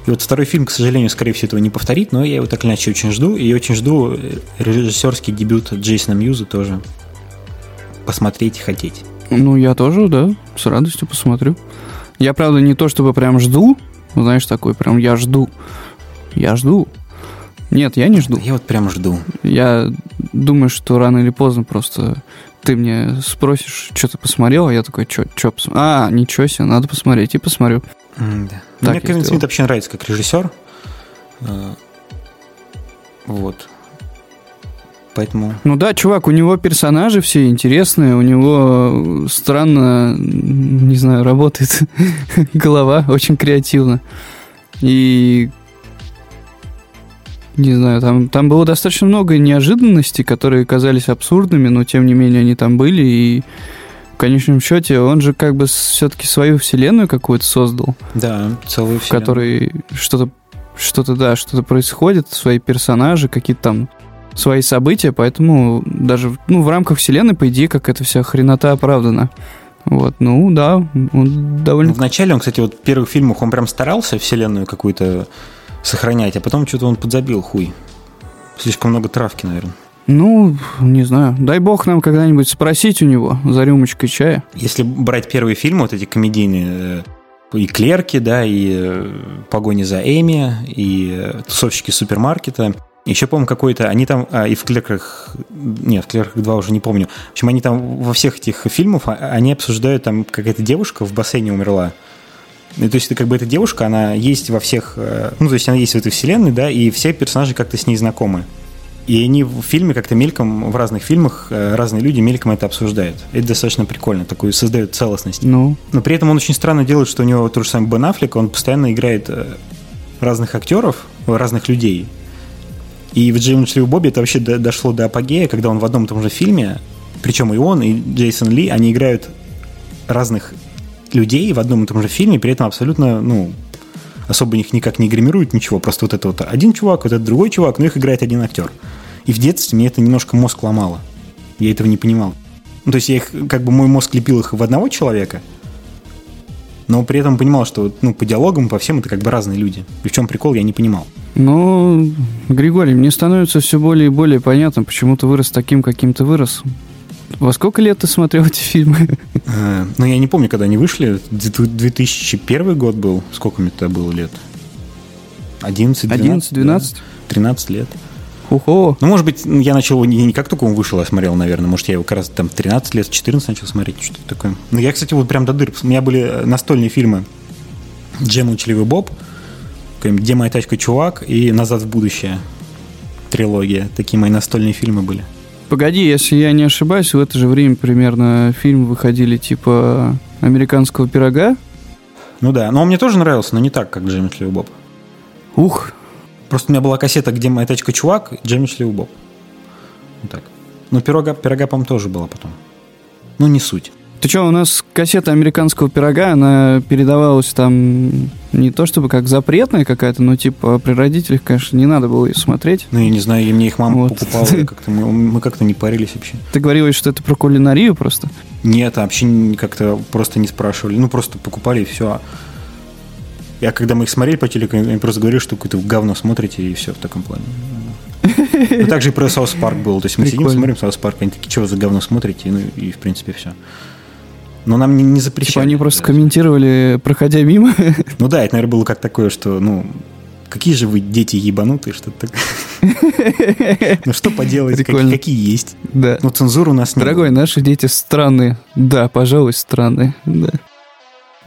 И вот второй фильм, к сожалению, скорее всего, этого не повторит, но я его так или иначе очень жду. И очень жду э, режиссерский дебют Джейсона Мьюза тоже посмотреть и хотеть. Ну, я тоже, да, с радостью посмотрю. Я, правда, не то чтобы прям жду, знаешь, такой прям я жду. Я жду. Нет, я не жду. Я вот прям жду. Я думаю, что рано или поздно просто ты мне спросишь, что ты посмотрел, а я такой, что, что посмотрел? А, ничего себе, надо посмотреть, и посмотрю. Mm, да. Так Мне Кевин Смит вообще нравится как режиссер. Э, вот. Поэтому... Ну да, чувак, у него персонажи все интересные, у него странно, не знаю, работает голова, очень креативно. И не знаю, там, там было достаточно много неожиданностей, которые казались абсурдными, но тем не менее они там были, и в конечном счете он же как бы все-таки свою вселенную какую-то создал. Да, целую вселенную. В которой что-то, что-то, да, что-то происходит, свои персонажи, какие-то там свои события, поэтому даже ну, в рамках вселенной, по идее, как эта вся хренота оправдана. Вот, ну да, он довольно... Вначале он, кстати, вот в первых фильмах он прям старался вселенную какую-то сохранять, а потом что-то он подзабил хуй. Слишком много травки, наверное. Ну, не знаю. Дай бог нам когда-нибудь спросить у него за рюмочкой чая. Если брать первые фильмы, вот эти комедийные, э, и «Клерки», да, и э, «Погони за Эми», и э, «Тусовщики супермаркета», еще, помню, какой-то, они там, а, и в «Клерках», нет, в «Клерках 2» уже не помню. В общем, они там во всех этих фильмах, а, они обсуждают, там какая-то девушка в бассейне умерла. И, то есть, это как бы эта девушка, она есть во всех, ну, то есть, она есть в этой вселенной, да, и все персонажи как-то с ней знакомы. И они в фильме как-то мельком, в разных фильмах разные люди мельком это обсуждают. Это достаточно прикольно, такую создает целостность. Ну. Но при этом он очень странно делает, что у него тот же самый Бен Аффлек, он постоянно играет разных актеров, разных людей. И в Джеймс Ли Бобби это вообще дошло до апогея, когда он в одном и том же фильме, причем и он, и Джейсон Ли, они играют разных людей в одном и том же фильме, при этом абсолютно, ну, особо их никак не гримируют, ничего. Просто вот это вот один чувак, вот этот другой чувак, но их играет один актер. И в детстве мне это немножко мозг ломало. Я этого не понимал. Ну, то есть я их, как бы мой мозг лепил их в одного человека, но при этом понимал, что ну, по диалогам, по всем это как бы разные люди. И в чем прикол, я не понимал. Ну, Григорий, мне становится все более и более понятно, почему ты вырос таким, каким ты вырос. Во сколько лет ты смотрел эти фильмы? Э, ну, я не помню, когда они вышли. 2001 год был. Сколько мне тогда было лет? 11, 12? 11, 12? 13 лет. Хо-хо. Ну, может быть, я начал не, не как только он вышел, я смотрел, наверное. Может, я его как раз там 13 лет, 14 начал смотреть, что-то такое. Ну, я, кстати, вот прям до дыр. У меня были настольные фильмы «Джем Учливый Боб», «Где моя тачка, чувак» и «Назад в будущее» трилогия. Такие мои настольные фильмы были. Погоди, если я не ошибаюсь, в это же время примерно фильмы выходили типа «Американского пирога». Ну да, но он мне тоже нравился, но не так, как Джеймс Ли Боб. Ух, Просто у меня была кассета, где моя тачка чувак, Джеймс Ли Боб. Вот так. Но пирога, пирога, по-моему, тоже была потом. Ну, не суть. Ты что, у нас кассета американского пирога, она передавалась там не то чтобы как запретная какая-то, но типа при родителях, конечно, не надо было ее смотреть. Ну, я не знаю, и мне их мама вот. покупала, как-то мы, мы как-то не парились вообще. Ты говорил, что это про кулинарию просто? Нет, вообще как-то просто не спрашивали. Ну, просто покупали и все. Я когда мы их смотрели по телеку, я просто говорил, что какое-то говно смотрите, и все в таком плане. Ну, так же и про South Park был. То есть мы Прикольно. сидим, смотрим South Park, они такие, что вы за говно смотрите? Ну, и в принципе все. Но нам не, не запрещали. Типа они просто комментировали, проходя мимо? Ну да, это, наверное, было как такое, что, ну, какие же вы дети ебанутые, что-то такое. Ну что поделать, какие, есть. Да. Ну цензуру у нас нет. Дорогой, наши дети странные. Да, пожалуй, странные. Да.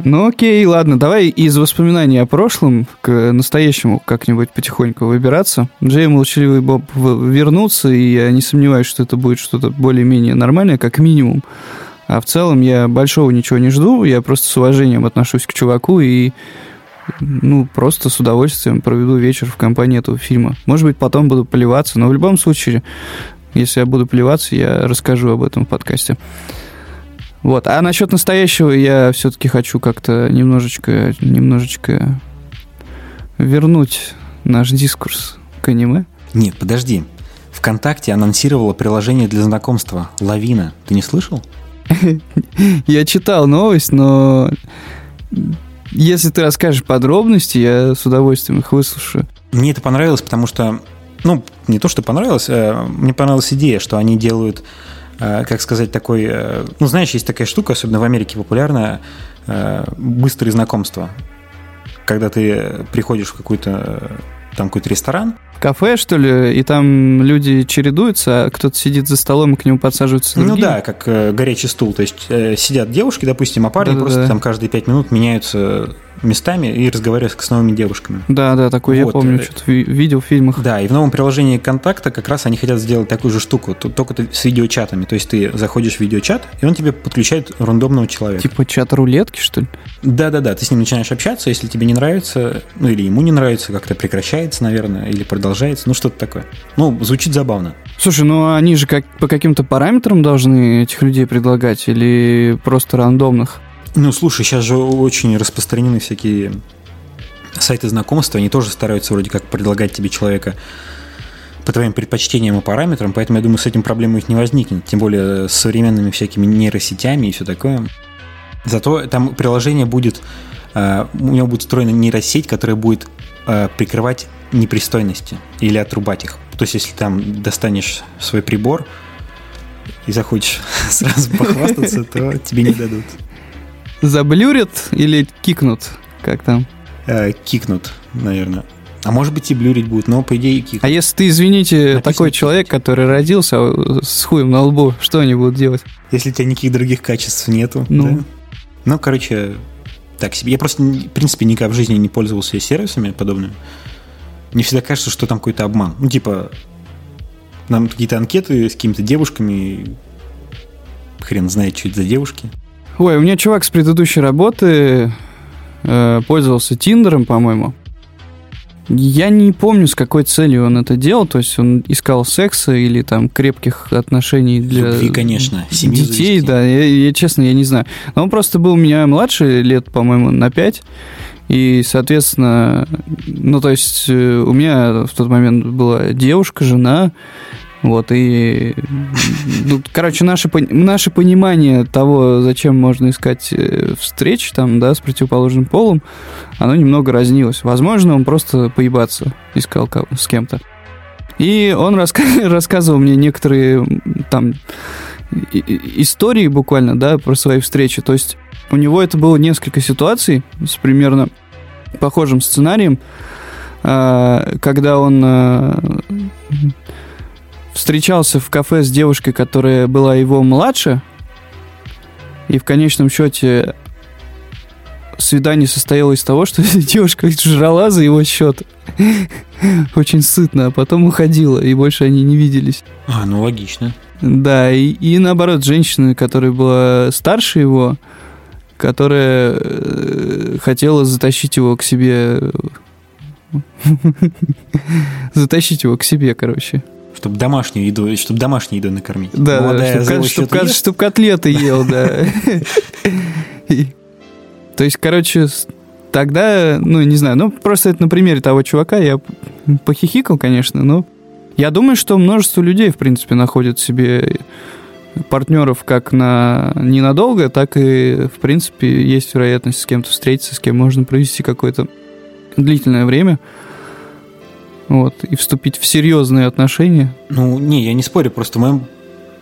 Ну окей, ладно, давай из воспоминаний о прошлом к настоящему как-нибудь потихоньку выбираться. Джей Молчаливый Боб вернутся, и я не сомневаюсь, что это будет что-то более-менее нормальное, как минимум. А в целом я большого ничего не жду, я просто с уважением отношусь к чуваку и ну, просто с удовольствием проведу вечер в компании этого фильма. Может быть, потом буду плеваться, но в любом случае, если я буду плеваться, я расскажу об этом в подкасте. Вот. А насчет настоящего я все-таки хочу как-то немножечко, немножечко вернуть наш дискурс к аниме. Нет, подожди. ВКонтакте анонсировало приложение для знакомства «Лавина». Ты не слышал? Я читал новость, но если ты расскажешь подробности, я с удовольствием их выслушаю. Мне это понравилось, потому что, ну, не то, что понравилось, а мне понравилась идея, что они делают, как сказать, такой, э, ну, знаешь, есть такая штука, особенно в Америке популярная, э, быстрые знакомства. Когда ты приходишь в какой-то там какой-то ресторан, кафе, что ли, и там люди чередуются, а кто-то сидит за столом и к нему подсаживаются другие. Ну да, как э, горячий стул. То есть э, сидят девушки, допустим, а парни Да-да-да. просто там каждые пять минут меняются местами и разговаривать с новыми девушками. Да, да, такое вот. я помню, что-то видел в фильмах. Да, и в новом приложении контакта как раз они хотят сделать такую же штуку, только с видеочатами. То есть ты заходишь в видеочат, и он тебе подключает рандомного человека. Типа чат рулетки, что ли? Да, да, да. Ты с ним начинаешь общаться, если тебе не нравится, ну или ему не нравится, как-то прекращается, наверное, или продолжается, ну что-то такое. Ну, звучит забавно. Слушай, ну они же как по каким-то параметрам должны этих людей предлагать или просто рандомных? Ну, слушай, сейчас же очень распространены всякие сайты знакомства, они тоже стараются вроде как предлагать тебе человека по твоим предпочтениям и параметрам, поэтому я думаю, с этим проблем их не возникнет, тем более с современными всякими нейросетями и все такое. Зато там приложение будет, э, у него будет встроена нейросеть, которая будет э, прикрывать непристойности или отрубать их. То есть, если там достанешь свой прибор и захочешь сразу похвастаться, то тебе не дадут. Заблюрят или кикнут? Как там? Э, кикнут, наверное. А может быть и блюрить будут, но по идее кикнут. А если ты, извините, Написано такой человек, который родился с хуем на лбу, что они будут делать? Если у тебя никаких других качеств нету. Ну, да? ну короче, так себе. Я просто, в принципе, никогда в жизни не пользовался сервисами подобными. Мне всегда кажется, что там какой-то обман. Ну, типа, нам какие-то анкеты с какими-то девушками, хрен знает, что это за девушки. Ой, у меня чувак с предыдущей работы э, пользовался Тиндером, по-моему. Я не помню, с какой целью он это делал. То есть он искал секса или там крепких отношений для Любви, конечно. Семью детей. Завести. Да, я, я честно, я не знаю. Но он просто был у меня младше, лет, по-моему, на пять. И, соответственно, ну, то есть э, у меня в тот момент была девушка, жена, вот, и, ну, короче, наше, наше понимание того, зачем можно искать э, встреч там, да, с противоположным полом, оно немного разнилось. Возможно, он просто поебаться искал с кем-то. И он раска- рассказывал мне некоторые там истории буквально, да, про свои встречи. То есть у него это было несколько ситуаций с примерно похожим сценарием, а, когда он а, встречался в кафе с девушкой, которая была его младше, и в конечном счете свидание состоялось из того, что девушка жрала за его счет. Очень сытно, а потом уходила, и больше они не виделись. А, ну логично. Да, и, и наоборот, женщина, которая была старше его, которая э, хотела затащить его к себе... затащить его к себе, короче. Чтобы домашнюю еду, чтобы домашнюю еду накормить. Да, Молодая, да чтобы, чтоб, котлеты ел, да. То есть, короче, тогда, ну, не знаю, ну, просто это на примере того чувака я похихикал, конечно, но я думаю, что множество людей, в принципе, находят себе партнеров как на ненадолго, так и, в принципе, есть вероятность с кем-то встретиться, с кем можно провести какое-то длительное время вот, и вступить в серьезные отношения. Ну, не, я не спорю, просто в моем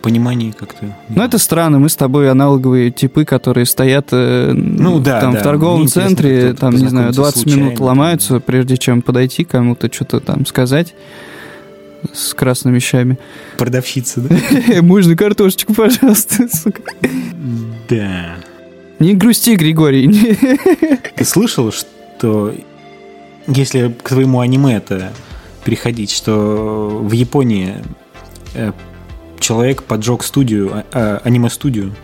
понимании как-то. Ну, это странно. Мы с тобой аналоговые типы, которые стоят э, ну, да, там да. в торговом Мне центре, там, не знаю, 20 случайно, минут ломаются, прежде чем подойти кому-то что-то там сказать. с красными щами. Продавщица, да? Можно картошечку, пожалуйста, сука. Да. Не грусти, Григорий. Ты слышал, что если к твоему аниме это переходить, что в Японии э, человек поджег студию, а, а, аниме-студию,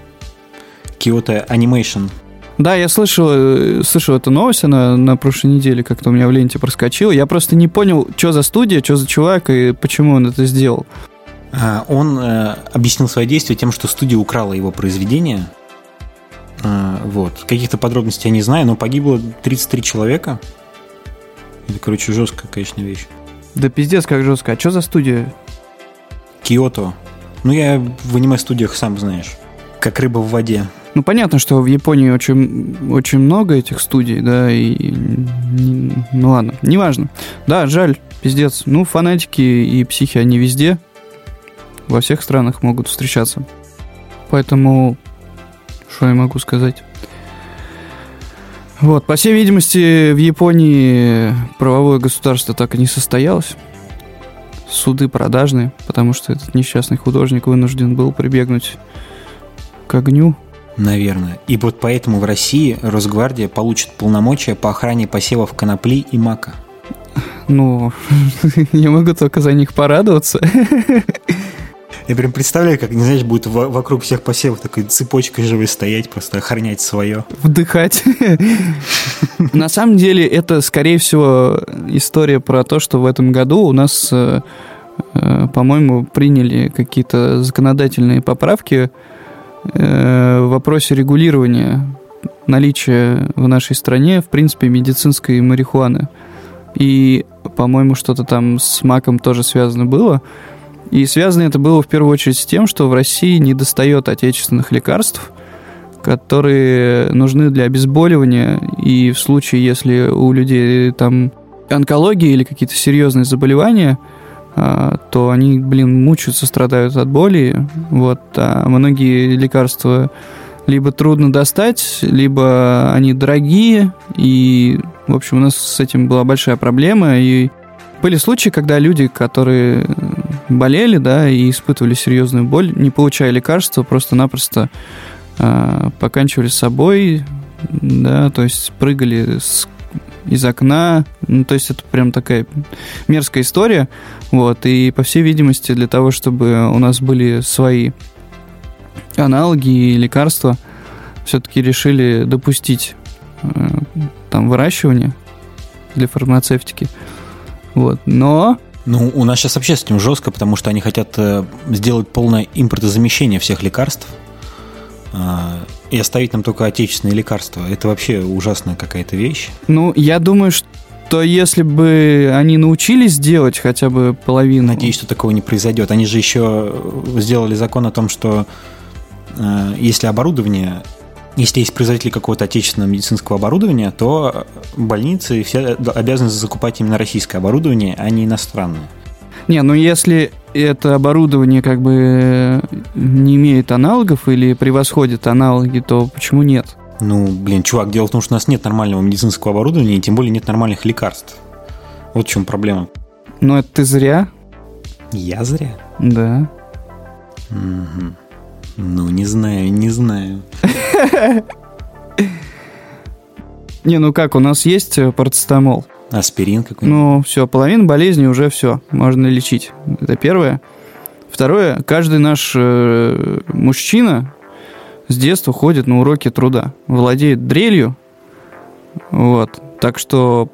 Kyoto Animation. Да, я слышал, э, слышал эту новость, она на прошлой неделе как-то у меня в ленте проскочила. Я просто не понял, что за студия, что за чувак и почему он это сделал. А, он э, объяснил свои действия тем, что студия украла его произведение. Вот. Каких-то подробностей я не знаю, но погибло 33 человека. Это, короче, жесткая, конечно, вещь. Да пиздец, как жестко. А что за студия? Киото. Ну, я в аниме-студиях, сам знаешь, как рыба в воде. Ну, понятно, что в Японии очень, очень много этих студий, да, и... Ну, ладно, неважно. Да, жаль, пиздец. Ну, фанатики и психи, они везде, во всех странах могут встречаться. Поэтому, что я могу сказать? Вот, по всей видимости, в Японии правовое государство так и не состоялось. Суды продажные, потому что этот несчастный художник вынужден был прибегнуть к огню. Наверное. И вот поэтому в России Росгвардия получит полномочия по охране посевов конопли и мака. Ну, я могу только за них порадоваться. Я прям представляю, как, не знаешь, будет вокруг всех посевов такой цепочкой живой стоять, просто охранять свое. Вдыхать. На самом деле, это, скорее всего, история про то, что в этом году у нас, э, э, по-моему, приняли какие-то законодательные поправки э, в вопросе регулирования наличия в нашей стране, в принципе, медицинской марихуаны. И, по-моему, что-то там с маком тоже связано было. И связано это было в первую очередь с тем, что в России не достает отечественных лекарств, которые нужны для обезболивания. И в случае, если у людей там онкология или какие-то серьезные заболевания, а, то они, блин, мучаются, страдают от боли. Вот, а многие лекарства либо трудно достать, либо они дорогие. И, в общем, у нас с этим была большая проблема. И были случаи, когда люди, которые болели, да, и испытывали серьезную боль, не получая лекарства, просто-напросто э, поканчивали с собой, да, то есть прыгали с, из окна, ну, то есть это прям такая мерзкая история, вот, и по всей видимости для того, чтобы у нас были свои аналоги и лекарства, все-таки решили допустить э, там выращивание для фармацевтики, вот, но ну, у нас сейчас вообще с этим жестко, потому что они хотят э, сделать полное импортозамещение всех лекарств э, и оставить нам только отечественные лекарства. Это вообще ужасная какая-то вещь. Ну, я думаю, что если бы они научились делать хотя бы половину... Надеюсь, что такого не произойдет. Они же еще сделали закон о том, что э, если оборудование если есть производители какого-то отечественного медицинского оборудования, то больницы все обязаны закупать именно российское оборудование, а не иностранное. Не, ну если это оборудование как бы не имеет аналогов или превосходит аналоги, то почему нет? Ну, блин, чувак, дело в том, что у нас нет нормального медицинского оборудования, и тем более нет нормальных лекарств. Вот в чем проблема. Ну, это ты зря. Я зря? Да. Угу. Ну, не знаю, не знаю. Не, ну как, у нас есть э, парацетамол. Аспирин какой-нибудь? Ну, все, половина болезни уже все, можно лечить. Это первое. Второе, каждый наш э, мужчина с детства ходит на уроки труда, владеет дрелью, вот. Так что,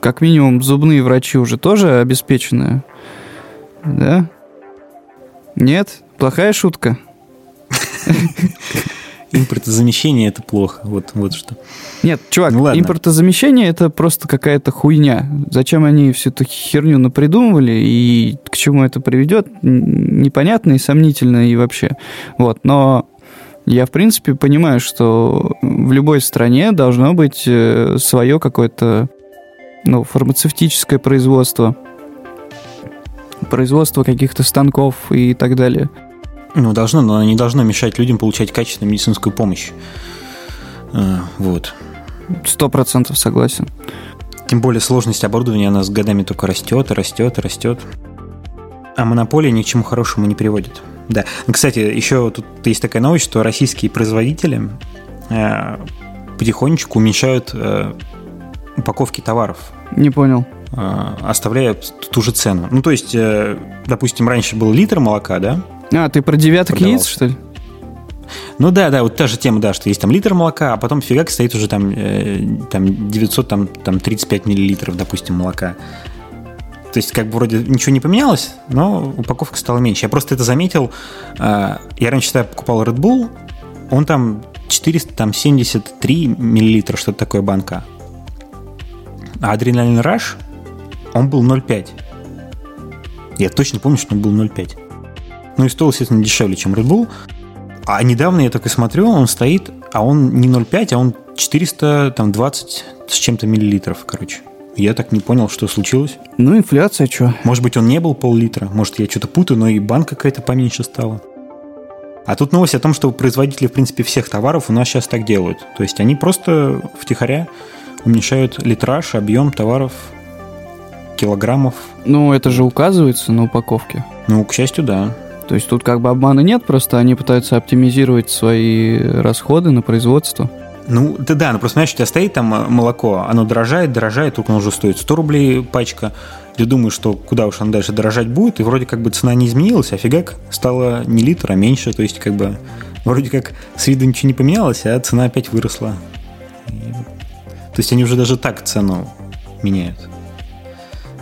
как минимум, зубные врачи уже тоже обеспечены, да? Нет? Плохая шутка? Импортозамещение это плохо. Вот, вот что. Нет, чувак, ну, импортозамещение это просто какая-то хуйня. Зачем они всю эту херню напридумывали и к чему это приведет, непонятно и сомнительно и вообще. Вот, но я, в принципе, понимаю, что в любой стране должно быть э, свое какое-то ну, фармацевтическое производство, производство каких-то станков и так далее. Ну, должно, но оно не должно мешать людям получать качественную медицинскую помощь. А, вот. Сто процентов согласен. Тем более сложность оборудования, она с годами только растет, растет, растет. А монополия ни к чему хорошему не приводит. Да. Кстати, еще тут есть такая новость, что российские производители э, потихонечку уменьшают э, упаковки товаров. Не понял. Э, оставляя ту же цену. Ну, то есть, э, допустим, раньше был литр молока, да? А, ты про девяток яиц, что ли? Ну да, да, вот та же тема, да, что есть там литр молока, а потом фигак стоит уже там, э, там 900, там, там 35 миллилитров, допустим, молока. То есть, как бы вроде ничего не поменялось, но упаковка стала меньше. Я просто это заметил. Э, я раньше тогда покупал Red Bull, он там 473 миллилитра, что-то такое банка. А Адреналин Rush, он был 0,5. Я точно помню, что он был 0,5. Ну и стоил, естественно, дешевле, чем Red Bull. А недавно я так и смотрю, он стоит, а он не 0,5, а он 420 с чем-то миллилитров, короче. Я так не понял, что случилось. Ну, инфляция, что? Может быть, он не был пол-литра, может, я что-то путаю, но и банка какая-то поменьше стала. А тут новость о том, что производители, в принципе, всех товаров у нас сейчас так делают. То есть они просто втихаря уменьшают литраж, объем товаров, килограммов. Ну, это же указывается на упаковке. Ну, к счастью, да. То есть тут как бы обмана нет, просто они пытаются оптимизировать свои расходы на производство. Ну, да, да, ну просто, знаешь, у тебя стоит там э, молоко, оно дорожает, дорожает, только оно уже стоит 100 рублей пачка. Ты думаешь, что куда уж оно дальше дорожать будет, и вроде как бы цена не изменилась, а фигак стала не литр, а меньше. То есть, как бы, вроде как с виду ничего не поменялось, а цена опять выросла. То есть они уже даже так цену меняют.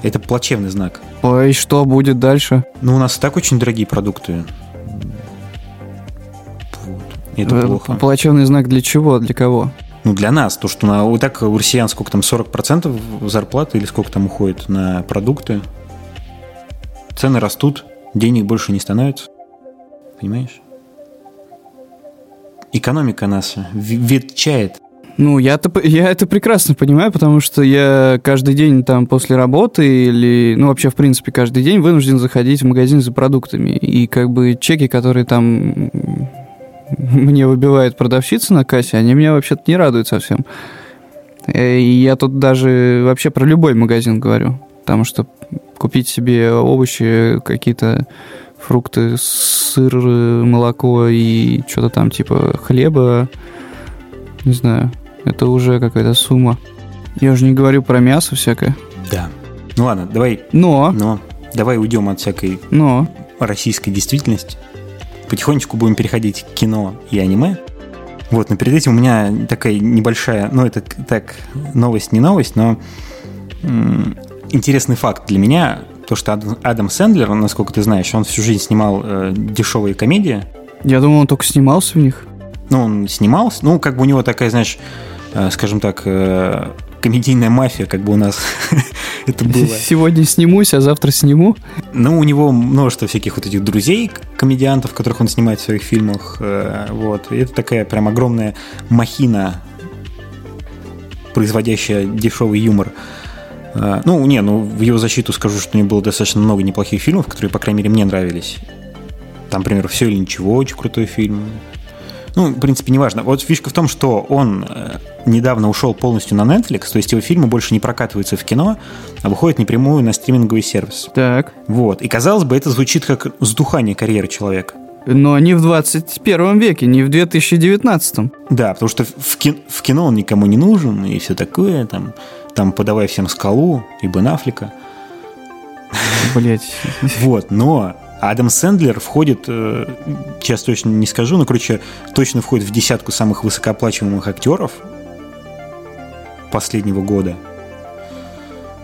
Это плачевный знак. И что будет дальше? Ну, у нас так очень дорогие продукты. И это э, плохо. Плачевный знак для чего? Для кого? Ну, для нас. То, что на, вот так у россиян сколько там, 40% зарплаты или сколько там уходит на продукты. Цены растут, денег больше не становится. Понимаешь? Экономика наша ветчает. Ну, я это, я это прекрасно понимаю, потому что я каждый день там после работы или, ну, вообще, в принципе, каждый день вынужден заходить в магазин за продуктами. И как бы чеки, которые там мне выбивает продавщица на кассе, они меня вообще-то не радуют совсем. Э, и я тут даже вообще про любой магазин говорю. Потому что купить себе овощи, какие-то фрукты, сыр, молоко и что-то там типа хлеба, не знаю, это уже какая-то сумма. Я уже не говорю про мясо всякое. Да. Ну ладно, давай. Но. Но. Давай уйдем от всякой Но. российской действительности. Потихонечку будем переходить к кино и аниме. Вот, но перед этим у меня такая небольшая, ну это так, новость не новость, но м- интересный факт для меня, то, что Адам Сэндлер, насколько ты знаешь, он всю жизнь снимал э, дешевые комедии. Я думал, он только снимался в них. Ну, он снимался, ну, как бы у него такая, знаешь, скажем так, э, комедийная мафия, как бы у нас это было. Сегодня снимусь, а завтра сниму. Ну, у него множество всяких вот этих друзей, комедиантов, которых он снимает в своих фильмах. Э, вот. И это такая прям огромная махина, производящая дешевый юмор. Ну, не, ну, в его защиту скажу, что у него было достаточно много неплохих фильмов, которые, по крайней мере, мне нравились. Там, например, «Все или ничего» очень крутой фильм. Ну, в принципе, неважно. Вот фишка в том, что он э, недавно ушел полностью на Netflix, то есть его фильмы больше не прокатываются в кино, а выходят напрямую на стриминговый сервис. Так. Вот. И казалось бы, это звучит как сдухание карьеры человека. Но не в 21 веке, не в 2019. Да, потому что в, кино, в кино он никому не нужен и все такое, там, там подавай всем скалу и Бен Аффлека. Блять. Вот, но Адам Сэндлер входит, э, сейчас точно не скажу, но, короче, точно входит в десятку самых высокооплачиваемых актеров последнего года.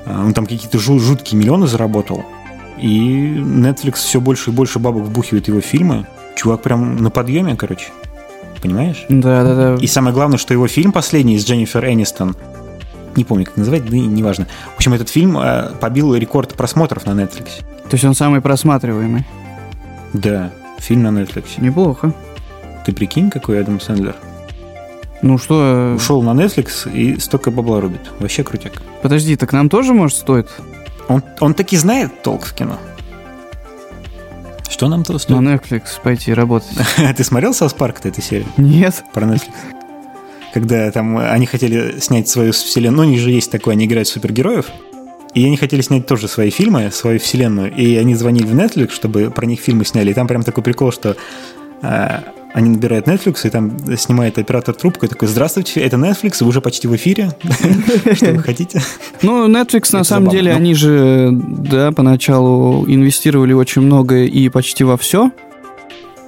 А, он там какие-то жуткие миллионы заработал. И Netflix все больше и больше бабок вбухивает его фильмы. Чувак прям на подъеме, короче. Понимаешь? Да, да, да. И самое главное, что его фильм последний с Дженнифер Энистон, не помню, как называть, да неважно. В общем, этот фильм э, побил рекорд просмотров на Netflix. То есть он самый просматриваемый? Да, фильм на Netflix. Неплохо. Ты прикинь, какой Адам Сэндлер? Ну что... Э, Ушел на Netflix и столько бабла рубит. Вообще крутяк. Подожди, так нам тоже, может, стоит? Он, он таки знает толк в кино. Что нам то стоит? На Netflix пойти работать. Ты смотрел South Park этой серии? Нет. Про Netflix? Когда там они хотели снять свою вселенную, ну, у них же есть такое, они играют супергероев, И они хотели снять тоже свои фильмы, свою вселенную. И они звонили в Netflix, чтобы про них фильмы сняли. И там прям такой прикол, что э, они набирают Netflix, и там снимает оператор трубку, и такой, здравствуйте, это Netflix, вы уже почти в эфире. Что вы хотите? Ну, Netflix, на самом деле, они же, да, поначалу инвестировали очень много и почти во все.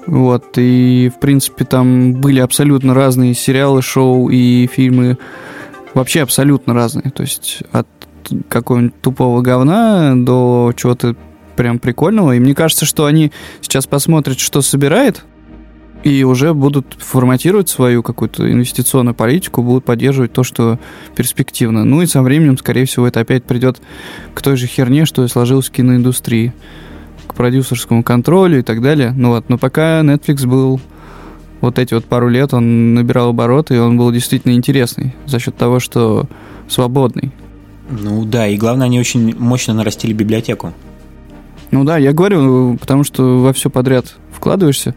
Вот, и, в принципе, там были абсолютно разные сериалы, шоу и фильмы, вообще абсолютно разные. То есть от какого-нибудь тупого говна до чего-то прям прикольного. И мне кажется, что они сейчас посмотрят, что собирает, и уже будут форматировать свою какую-то инвестиционную политику, будут поддерживать то, что перспективно. Ну и со временем, скорее всего, это опять придет к той же херне, что и сложилось в киноиндустрии к продюсерскому контролю и так далее. Ну вот, но пока Netflix был вот эти вот пару лет, он набирал обороты, и он был действительно интересный за счет того, что свободный. Ну да, и главное, они очень мощно нарастили библиотеку. Ну да, я говорю, потому что во все подряд вкладываешься.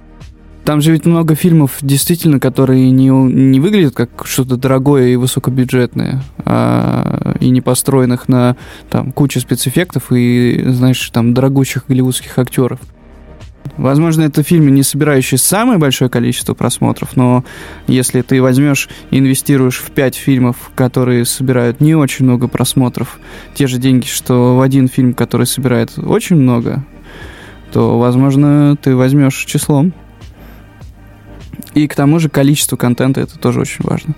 Там же ведь много фильмов, действительно, которые не, не выглядят как что-то дорогое и высокобюджетное, а, и не построенных на там, кучу спецэффектов и, знаешь, там, дорогущих голливудских актеров. Возможно, это фильмы, не собирающие самое большое количество просмотров, но если ты возьмешь и инвестируешь в пять фильмов, которые собирают не очень много просмотров, те же деньги, что в один фильм, который собирает очень много, то, возможно, ты возьмешь числом. И к тому же количество контента это тоже очень важно.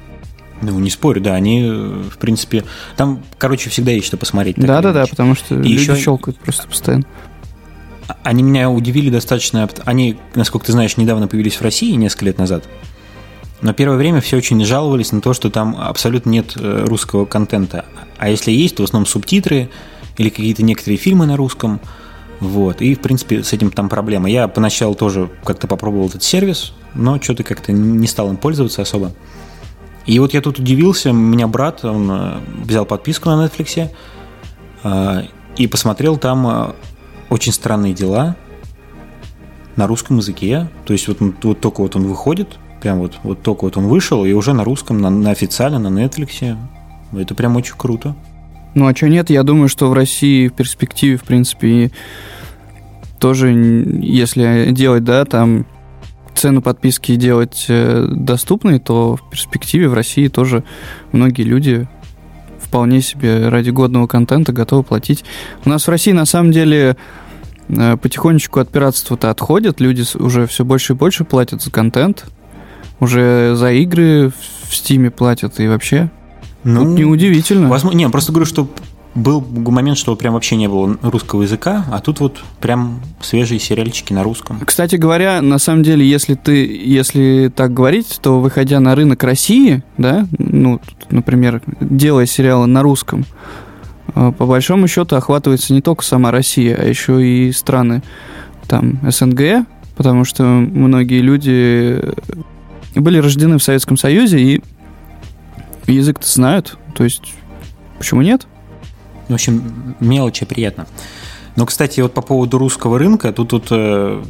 Ну, не спорю, да, они, в принципе, там, короче, всегда есть что посмотреть. Да-да-да, потому что и люди еще... щелкают просто постоянно. Они меня удивили достаточно. Они, насколько ты знаешь, недавно появились в России, несколько лет назад. Но первое время все очень жаловались на то, что там абсолютно нет э, русского контента. А если есть, то в основном субтитры или какие-то некоторые фильмы на русском. Вот. И, в принципе, с этим там проблема. Я поначалу тоже как-то попробовал этот сервис, но что-то как-то не стал им пользоваться особо. И вот я тут удивился, у меня брат, он э, взял подписку на Netflix э, и посмотрел там «Очень странные дела» на русском языке. То есть вот, вот только вот он выходит, прям вот, вот только вот он вышел, и уже на русском, на, на официально, на Netflix. Это прям очень круто. Ну а что нет, я думаю, что в России в перспективе, в принципе, тоже, если делать, да, там цену подписки делать э, доступной, то в перспективе в России тоже многие люди вполне себе ради годного контента готовы платить. У нас в России на самом деле э, потихонечку от пиратства-то отходят, люди уже все больше и больше платят за контент, уже за игры в Стиме платят и вообще. Ну, Тут неудивительно. Возможно, не, просто говорю, что был момент, что прям вообще не было русского языка, а тут вот прям свежие сериальчики на русском. Кстати говоря, на самом деле, если ты, если так говорить, то выходя на рынок России, да, ну, например, делая сериалы на русском, э, по большому счету охватывается не только сама Россия, а еще и страны там СНГ, потому что многие люди были рождены в Советском Союзе и язык-то знают, то есть почему нет? В общем, мелочи приятно. Но, кстати, вот по поводу русского рынка, тут вот э,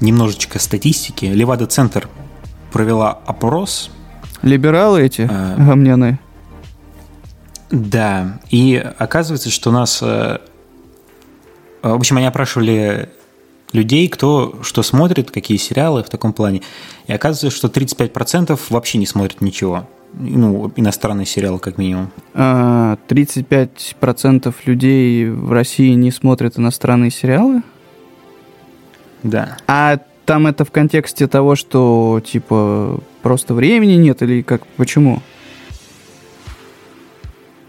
немножечко статистики. Левада-центр провела опрос. Либералы эти, э, гомняные? Да, и оказывается, что у нас... Э, в общем, они опрашивали людей, кто что смотрит, какие сериалы в таком плане. И оказывается, что 35% вообще не смотрят ничего ну, иностранный сериал, как минимум? 35% а, людей в России не смотрят иностранные сериалы? Да. А там это в контексте того, что, типа, просто времени нет, или как, почему?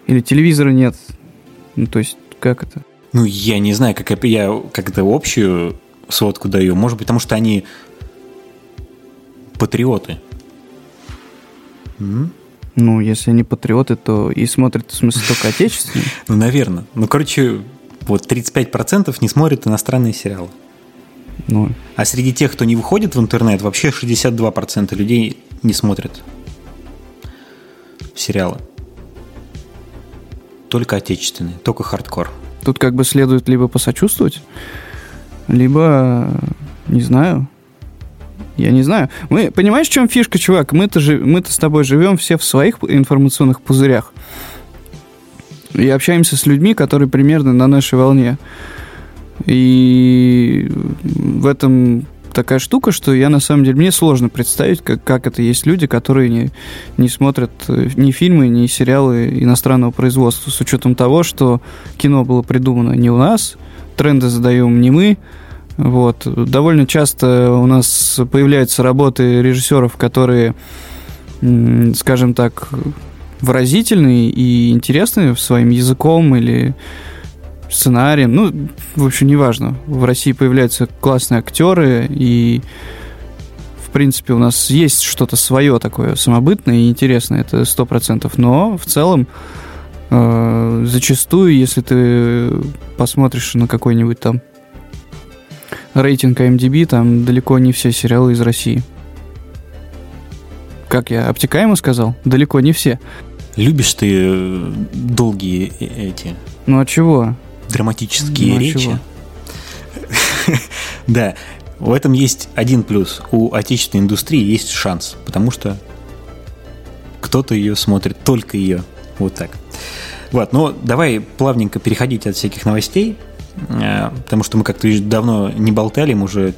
Или телевизора нет? Ну, то есть, как это? Ну, я не знаю, как я как это общую сводку даю. Может быть, потому что они патриоты. Ну, если они патриоты, то и смотрят, в смысле, только отечественные. Ну, наверное. Ну, короче, вот 35% не смотрят иностранные сериалы. Ну. А среди тех, кто не выходит в интернет, вообще 62% людей не смотрят сериалы. Только отечественные, только хардкор. Тут как бы следует либо посочувствовать, либо, не знаю, я не знаю. Мы, понимаешь, в чем фишка, чувак? Мы-то, же, мы-то с тобой живем все в своих информационных пузырях. и общаемся с людьми, которые примерно на нашей волне. И в этом такая штука, что я на самом деле, мне сложно представить, как, как это есть люди, которые не, не смотрят э, ни фильмы, ни сериалы иностранного производства, с учетом того, что кино было придумано не у нас, тренды задаем не мы, вот. Довольно часто у нас появляются работы режиссеров, которые, скажем так, выразительные и интересные своим языком или сценарием. Ну, в общем, неважно. В России появляются классные актеры, и в принципе у нас есть что-то свое такое самобытное и интересное, это сто процентов. Но в целом э, зачастую, если ты посмотришь на какой-нибудь там рейтинг IMDb, там далеко не все сериалы из России. Как я обтекаемо сказал? Далеко не все. Любишь ты э, долгие э, эти... Ну а чего? Драматические ну, а речи. Чего? да, в этом есть один плюс. У отечественной индустрии есть шанс, потому что кто-то ее смотрит, только ее. Вот так. Вот, но давай плавненько переходить от всяких новостей потому что мы как-то давно не болтали, мы уже,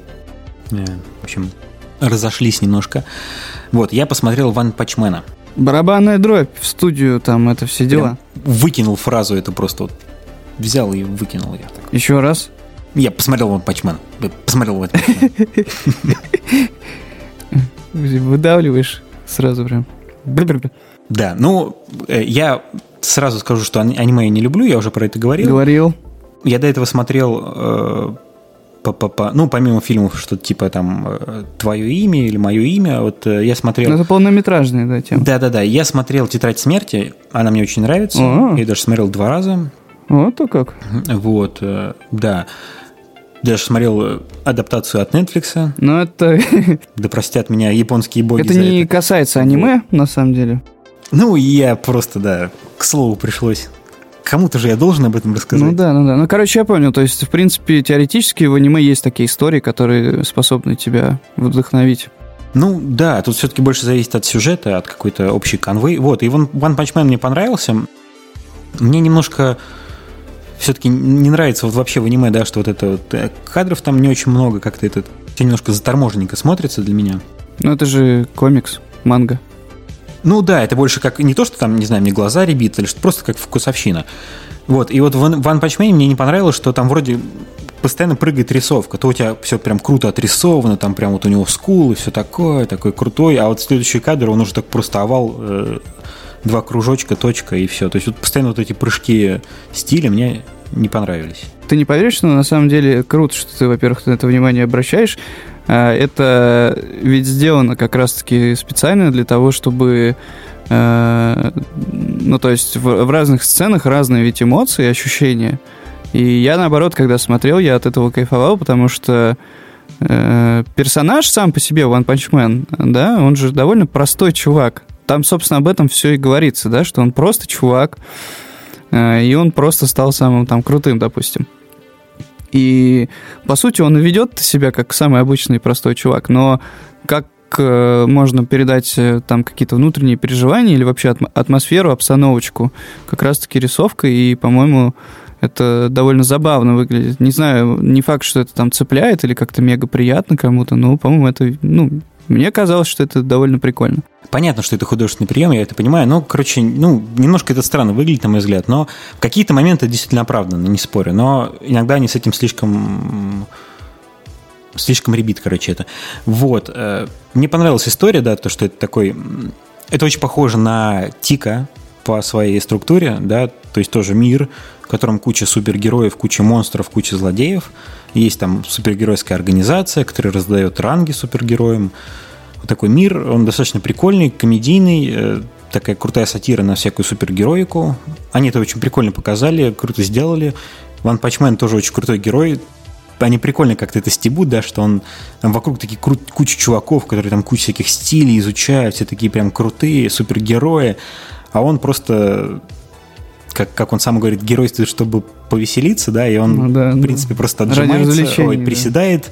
э, в общем, разошлись немножко. Вот, я посмотрел Ван Пачмена. Барабанная дробь в студию, там это все дела. Прям выкинул фразу, это просто вот взял и выкинул я. Так. Еще раз? Я посмотрел Ван Пачмен. Посмотрел Ван Выдавливаешь сразу прям. Да, ну, э, я сразу скажу, что аниме я не люблю, я уже про это говорил. Говорил. Я до этого смотрел, э, по, по, по, ну, помимо фильмов, что-то типа там э, «Твое имя» или «Мое имя», вот э, я смотрел... Ну, это полнометражные, да, тема. Да-да-да, я смотрел «Тетрадь смерти», она мне очень нравится, О-о. я даже смотрел два раза. Вот то как. Вот, да. Даже смотрел адаптацию от Netflix. Ну, это... Да простят меня японские боги Это не это. касается аниме, на самом деле. Ну, я просто, да, к слову пришлось. Кому-то же я должен об этом рассказать. Ну да, ну да. Ну, короче, я понял. То есть, в принципе, теоретически в аниме есть такие истории, которые способны тебя вдохновить. Ну да, тут все-таки больше зависит от сюжета, от какой-то общей конвы. Вот, и One Punch Man мне понравился. Мне немножко все-таки не нравится вот вообще в аниме, да, что вот это вот э, кадров там не очень много, как-то это все немножко заторможенненько смотрится для меня. Ну это же комикс, манга. Ну да, это больше как не то, что там, не знаю, мне глаза ребит, или что просто как вкусовщина. Вот, и вот в One Punch Man мне не понравилось, что там вроде постоянно прыгает рисовка. То у тебя все прям круто отрисовано, там прям вот у него скул и все такое, такой крутой, а вот следующий кадр, он уже так просто овал, э, два кружочка, точка и все. То есть вот постоянно вот эти прыжки стиля мне не понравились. Ты не поверишь, но на самом деле круто, что ты, во-первых, на это внимание обращаешь. А, это ведь сделано как раз-таки специально для того, чтобы э, ну, то есть в, в разных сценах разные ведь эмоции, ощущения. И я, наоборот, когда смотрел, я от этого кайфовал, потому что э, персонаж сам по себе, One Punch Man, да, он же довольно простой чувак. Там, собственно, об этом все и говорится, да, что он просто чувак, э, и он просто стал самым там крутым, допустим. И, по сути, он ведет себя как самый обычный простой чувак, но как э, можно передать э, там какие-то внутренние переживания или вообще атмосферу, обстановочку, как раз-таки рисовка, и, по-моему, это довольно забавно выглядит. Не знаю, не факт, что это там цепляет или как-то мега приятно кому-то, но, по-моему, это, ну, мне казалось, что это довольно прикольно. Понятно, что это художественный прием, я это понимаю, но, короче, ну, немнко это странно выглядит, на мой взгляд, но какие-то моменты действительно оправданы, не спорю, но иногда они с этим слишком слишком ребит, короче, это. Вот. Э, мне понравилась история, да, то, что это такой... Это очень похоже на Тика по своей структуре, да, то есть тоже мир, котором куча супергероев, куча монстров, куча злодеев. Есть там супергеройская организация, которая раздает ранги супергероям, вот такой мир, он достаточно прикольный, комедийный, э, такая крутая сатира на всякую супергероику. Они это очень прикольно показали, круто сделали. Ван Пачмен тоже очень крутой герой. Они прикольно как-то это стебут, да, что он там вокруг такие кру- куча чуваков, которые там кучу всяких стилей изучают, все такие прям крутые супергерои, а он просто как, как он сам говорит, геройствует, чтобы повеселиться, да, и он, ну, да, в принципе, да. просто отжимается, ой, приседает, да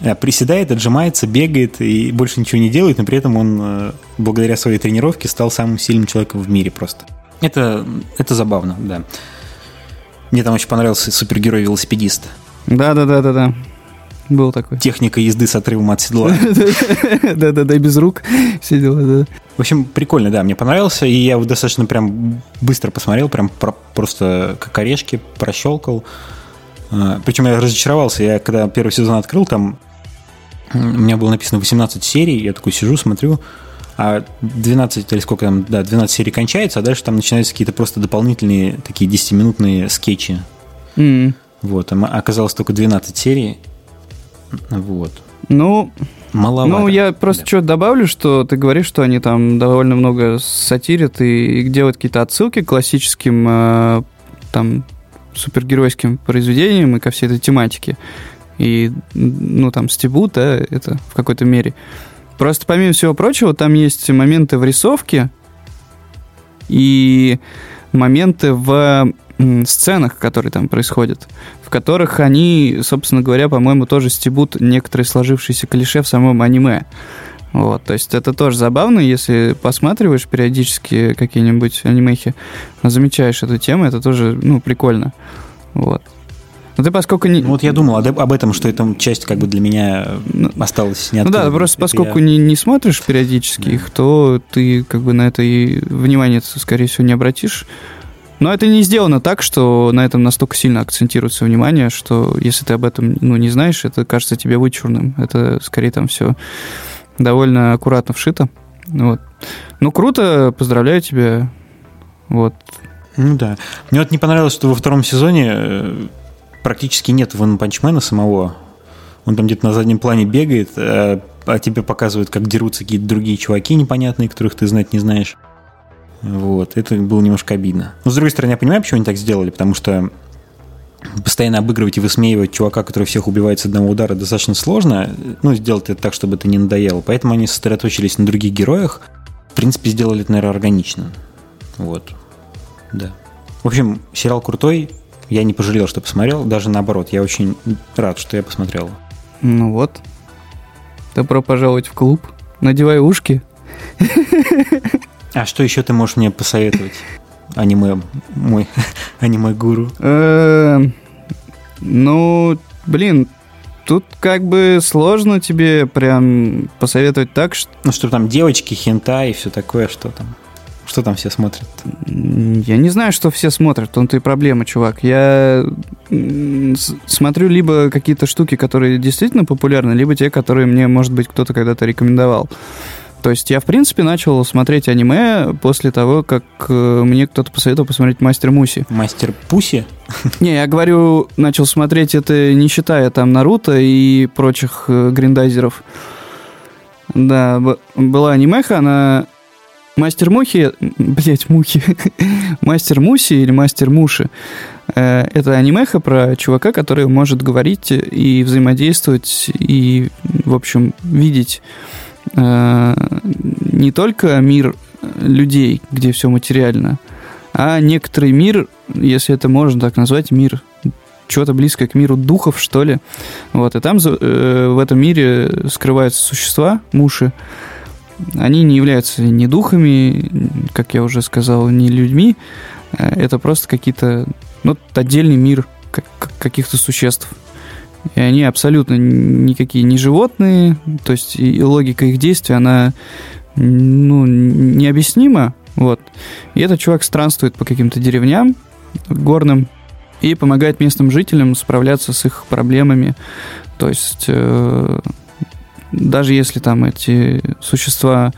Э, приседает, отжимается, бегает и больше ничего не делает, но при этом он, э, благодаря своей тренировке, стал самым сильным человеком в мире просто. Это, это забавно, да. Мне там очень понравился супергерой-велосипедист. Да-да-да-да-да. Был такой. Техника езды с отрывом от седла. Да-да-да, без рук все дела, да. В общем, прикольно, да, мне понравился, и я его достаточно прям быстро посмотрел, прям просто как орешки прощелкал. А, Причем я разочаровался, я когда первый сезон открыл, там у меня было написано 18 серий, я такой сижу, смотрю, а 12 или сколько там, да, 12 серий кончается, а дальше там начинаются какие-то просто дополнительные такие 10-минутные скетчи. М. Вот, а оказалось только 12 серий. Вот. Ну, Маловато. ну, я просто Да. что добавлю, что ты говоришь, что они там довольно много сатирят и, и делают какие-то отсылки к классическим э, там супергеройским произведениям и ко всей этой тематике. И, ну, там, стебут, да, это в какой-то мере. Просто, помимо всего прочего, там есть моменты в рисовке и моменты в сценах, которые там происходят, в которых они, собственно говоря, по-моему, тоже стебут некоторые сложившиеся клише в самом аниме. Вот, то есть это тоже забавно, если посматриваешь периодически какие-нибудь анимехи, замечаешь эту тему, это тоже, ну, прикольно. Вот. Но ты поскольку не... Ну, вот я думал об этом, что эта часть как бы для меня Ну, осталась не Ну да, просто поскольку я- не, не смотришь периодически Да. их, то ты как бы на это и внимание, скорее всего, не обратишь. Но это не сделано так, что на этом настолько сильно акцентируется внимание, что если ты об этом ну, не знаешь, это кажется тебе вычурным. Это скорее там все довольно аккуратно вшито. Вот. Ну, круто, поздравляю тебя. Вот. Ну да. Мне вот не понравилось, что во втором сезоне э, практически нет Ван Панчмена самого. Он там где-то на заднем плане бегает, а, а тебе показывают, как дерутся какие-то другие чуваки непонятные, которых ты знать не знаешь. Вот, это было немножко обидно. Но, с другой стороны, я понимаю, почему они так сделали, потому что постоянно обыгрывать и высмеивать чувака, который всех убивает с одного удара, достаточно сложно. Ну, сделать это так, чтобы это не надоело. Поэтому они сосредоточились на других героях. В принципе, сделали это, наверное, органично. Вот. Да. В общем, сериал крутой. Я не пожалел, что посмотрел. Даже наоборот, я очень рад, что я посмотрел. Ну вот. Добро пожаловать в клуб. Надевай ушки. А что еще ты можешь мне посоветовать? Аниме, мой аниме-гуру. Эм, Ну, блин, тут как бы сложно тебе прям посоветовать так, что Ну, что там девочки, хентай и все такое, что там? Что там все смотрят? я не знаю, что все смотрят, том-то и проблема, чувак. Я смотрю либо какие-то штуки, которые действительно популярны, либо те, которые мне, может быть, кто-то когда-то рекомендовал. То есть я, в принципе, начал смотреть аниме после того, как э, мне кто-то посоветовал посмотреть «Мастер Муси». Мастер Пуси? Не, я говорю, начал смотреть это не считая там Наруто и прочих э, гриндайзеров. Да, была анимеха, она... Мастер Мухи... Блять, Мухи. Мастер Муси или Мастер Муши. Э, Это анимеха про чувака, который может говорить и взаимодействовать, и, в общем, видеть не только мир людей, где все материально, а некоторый мир, если это можно так назвать, мир чего-то близкое к миру духов, что ли. Вот, и там э, в этом мире скрываются существа, муши. Они не являются ни духами, как я уже сказал, ни людьми. Э, Это просто какие-то, ну, отдельный мир как- как- каких-то существ. И они абсолютно никакие не животные, то есть и логика их действий, она ну, необъяснима. Вот. И этот чувак странствует по каким-то деревням горным и помогает местным жителям справляться с их проблемами. То есть э, даже если там эти существа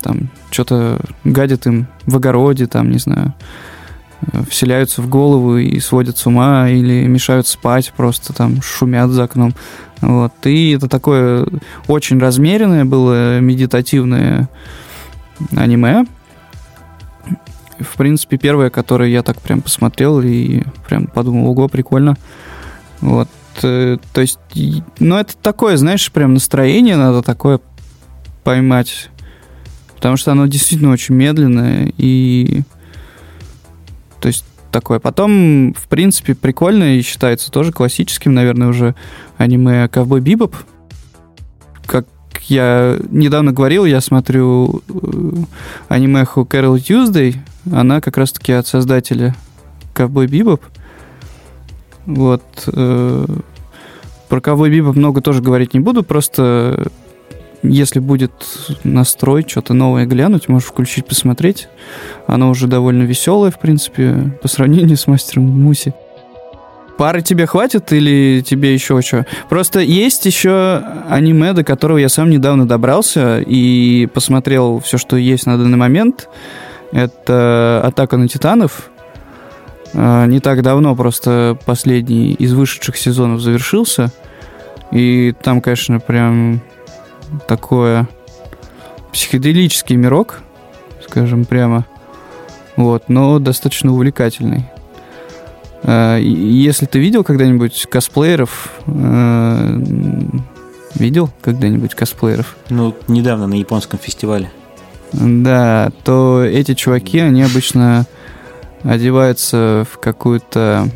там что-то гадят им в огороде, там, не знаю, вселяются в голову и сводят с ума или мешают спать, просто там шумят за окном. Вот. И это такое очень размеренное было медитативное аниме. В принципе, первое, которое я так прям посмотрел и прям подумал, ого, прикольно. Вот. э, То есть, ну, это такое, знаешь, прям настроение надо такое поймать. Потому что оно действительно очень медленное и... То есть, такое. Потом, в принципе, прикольно и считается тоже классическим, наверное, уже аниме «Ковбой Бибоп». Как я недавно говорил, я смотрю анимеху Carol Tuesday, она как раз-таки от создателя Ковбой Бибоп. Вот. Э, про Ковбой Бибоп много тоже говорить не буду, просто если будет настрой, что-то новое глянуть, можешь включить, посмотреть. Оно уже довольно веселое, в принципе, по сравнению с мастером Муси. Пары тебе хватит или тебе еще что? Просто есть еще аниме, до которого я сам недавно добрался и посмотрел все, что есть на данный момент. Это «Атака на титанов». А, не так давно просто последний из вышедших сезонов завершился. И там, конечно, прям такое психоделический мирок, скажем прямо. Вот, но достаточно увлекательный. А, если ты видел когда-нибудь косплееров, а, видел когда-нибудь косплееров? Ну, недавно на японском фестивале. Да, то эти чуваки, они обычно одеваются в какую-то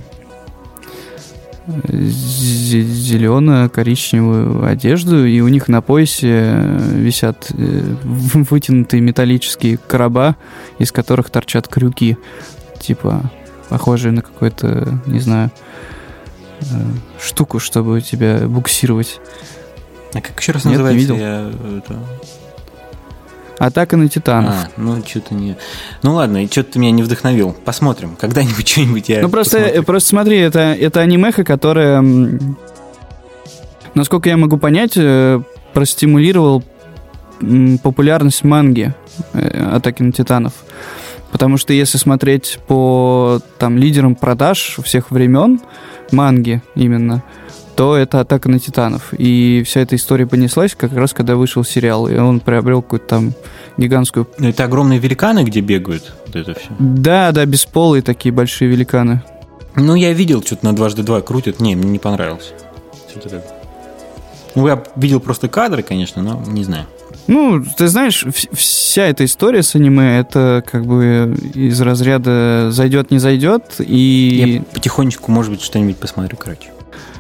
зелено-коричневую одежду, и у них на поясе висят э, вытянутые металлические короба, из которых торчат крюки, типа похожие на какую-то, не знаю, э, штуку, чтобы тебя буксировать. А как еще раз Нет, называется? Не видел? Я, это... Атака на Титанов. А, ну, что-то не... Ну, ладно, и что-то ты меня не вдохновил. Посмотрим. Когда-нибудь что-нибудь я Ну, просто, посмотрю. просто смотри, это, это анимеха, которая, насколько я могу понять, э, простимулировал популярность манги э, Атаки на Титанов. Потому что если смотреть по там, лидерам продаж всех времен, манги именно, то это «Атака на Титанов». И вся эта история понеслась как раз, когда вышел сериал, и он приобрел какую-то там гигантскую... Ну, это огромные великаны, где бегают, вот это все? Да, да, бесполые такие большие великаны. Ну, я видел, что-то на дважды два крутят. Не, мне не понравилось. Что-то так. Ну, я видел просто кадры, конечно, но не знаю. Ну, ты знаешь, вся эта история с аниме, это как бы из разряда зайдет, не зайдет, и... Я потихонечку, может быть, что-нибудь посмотрю, короче.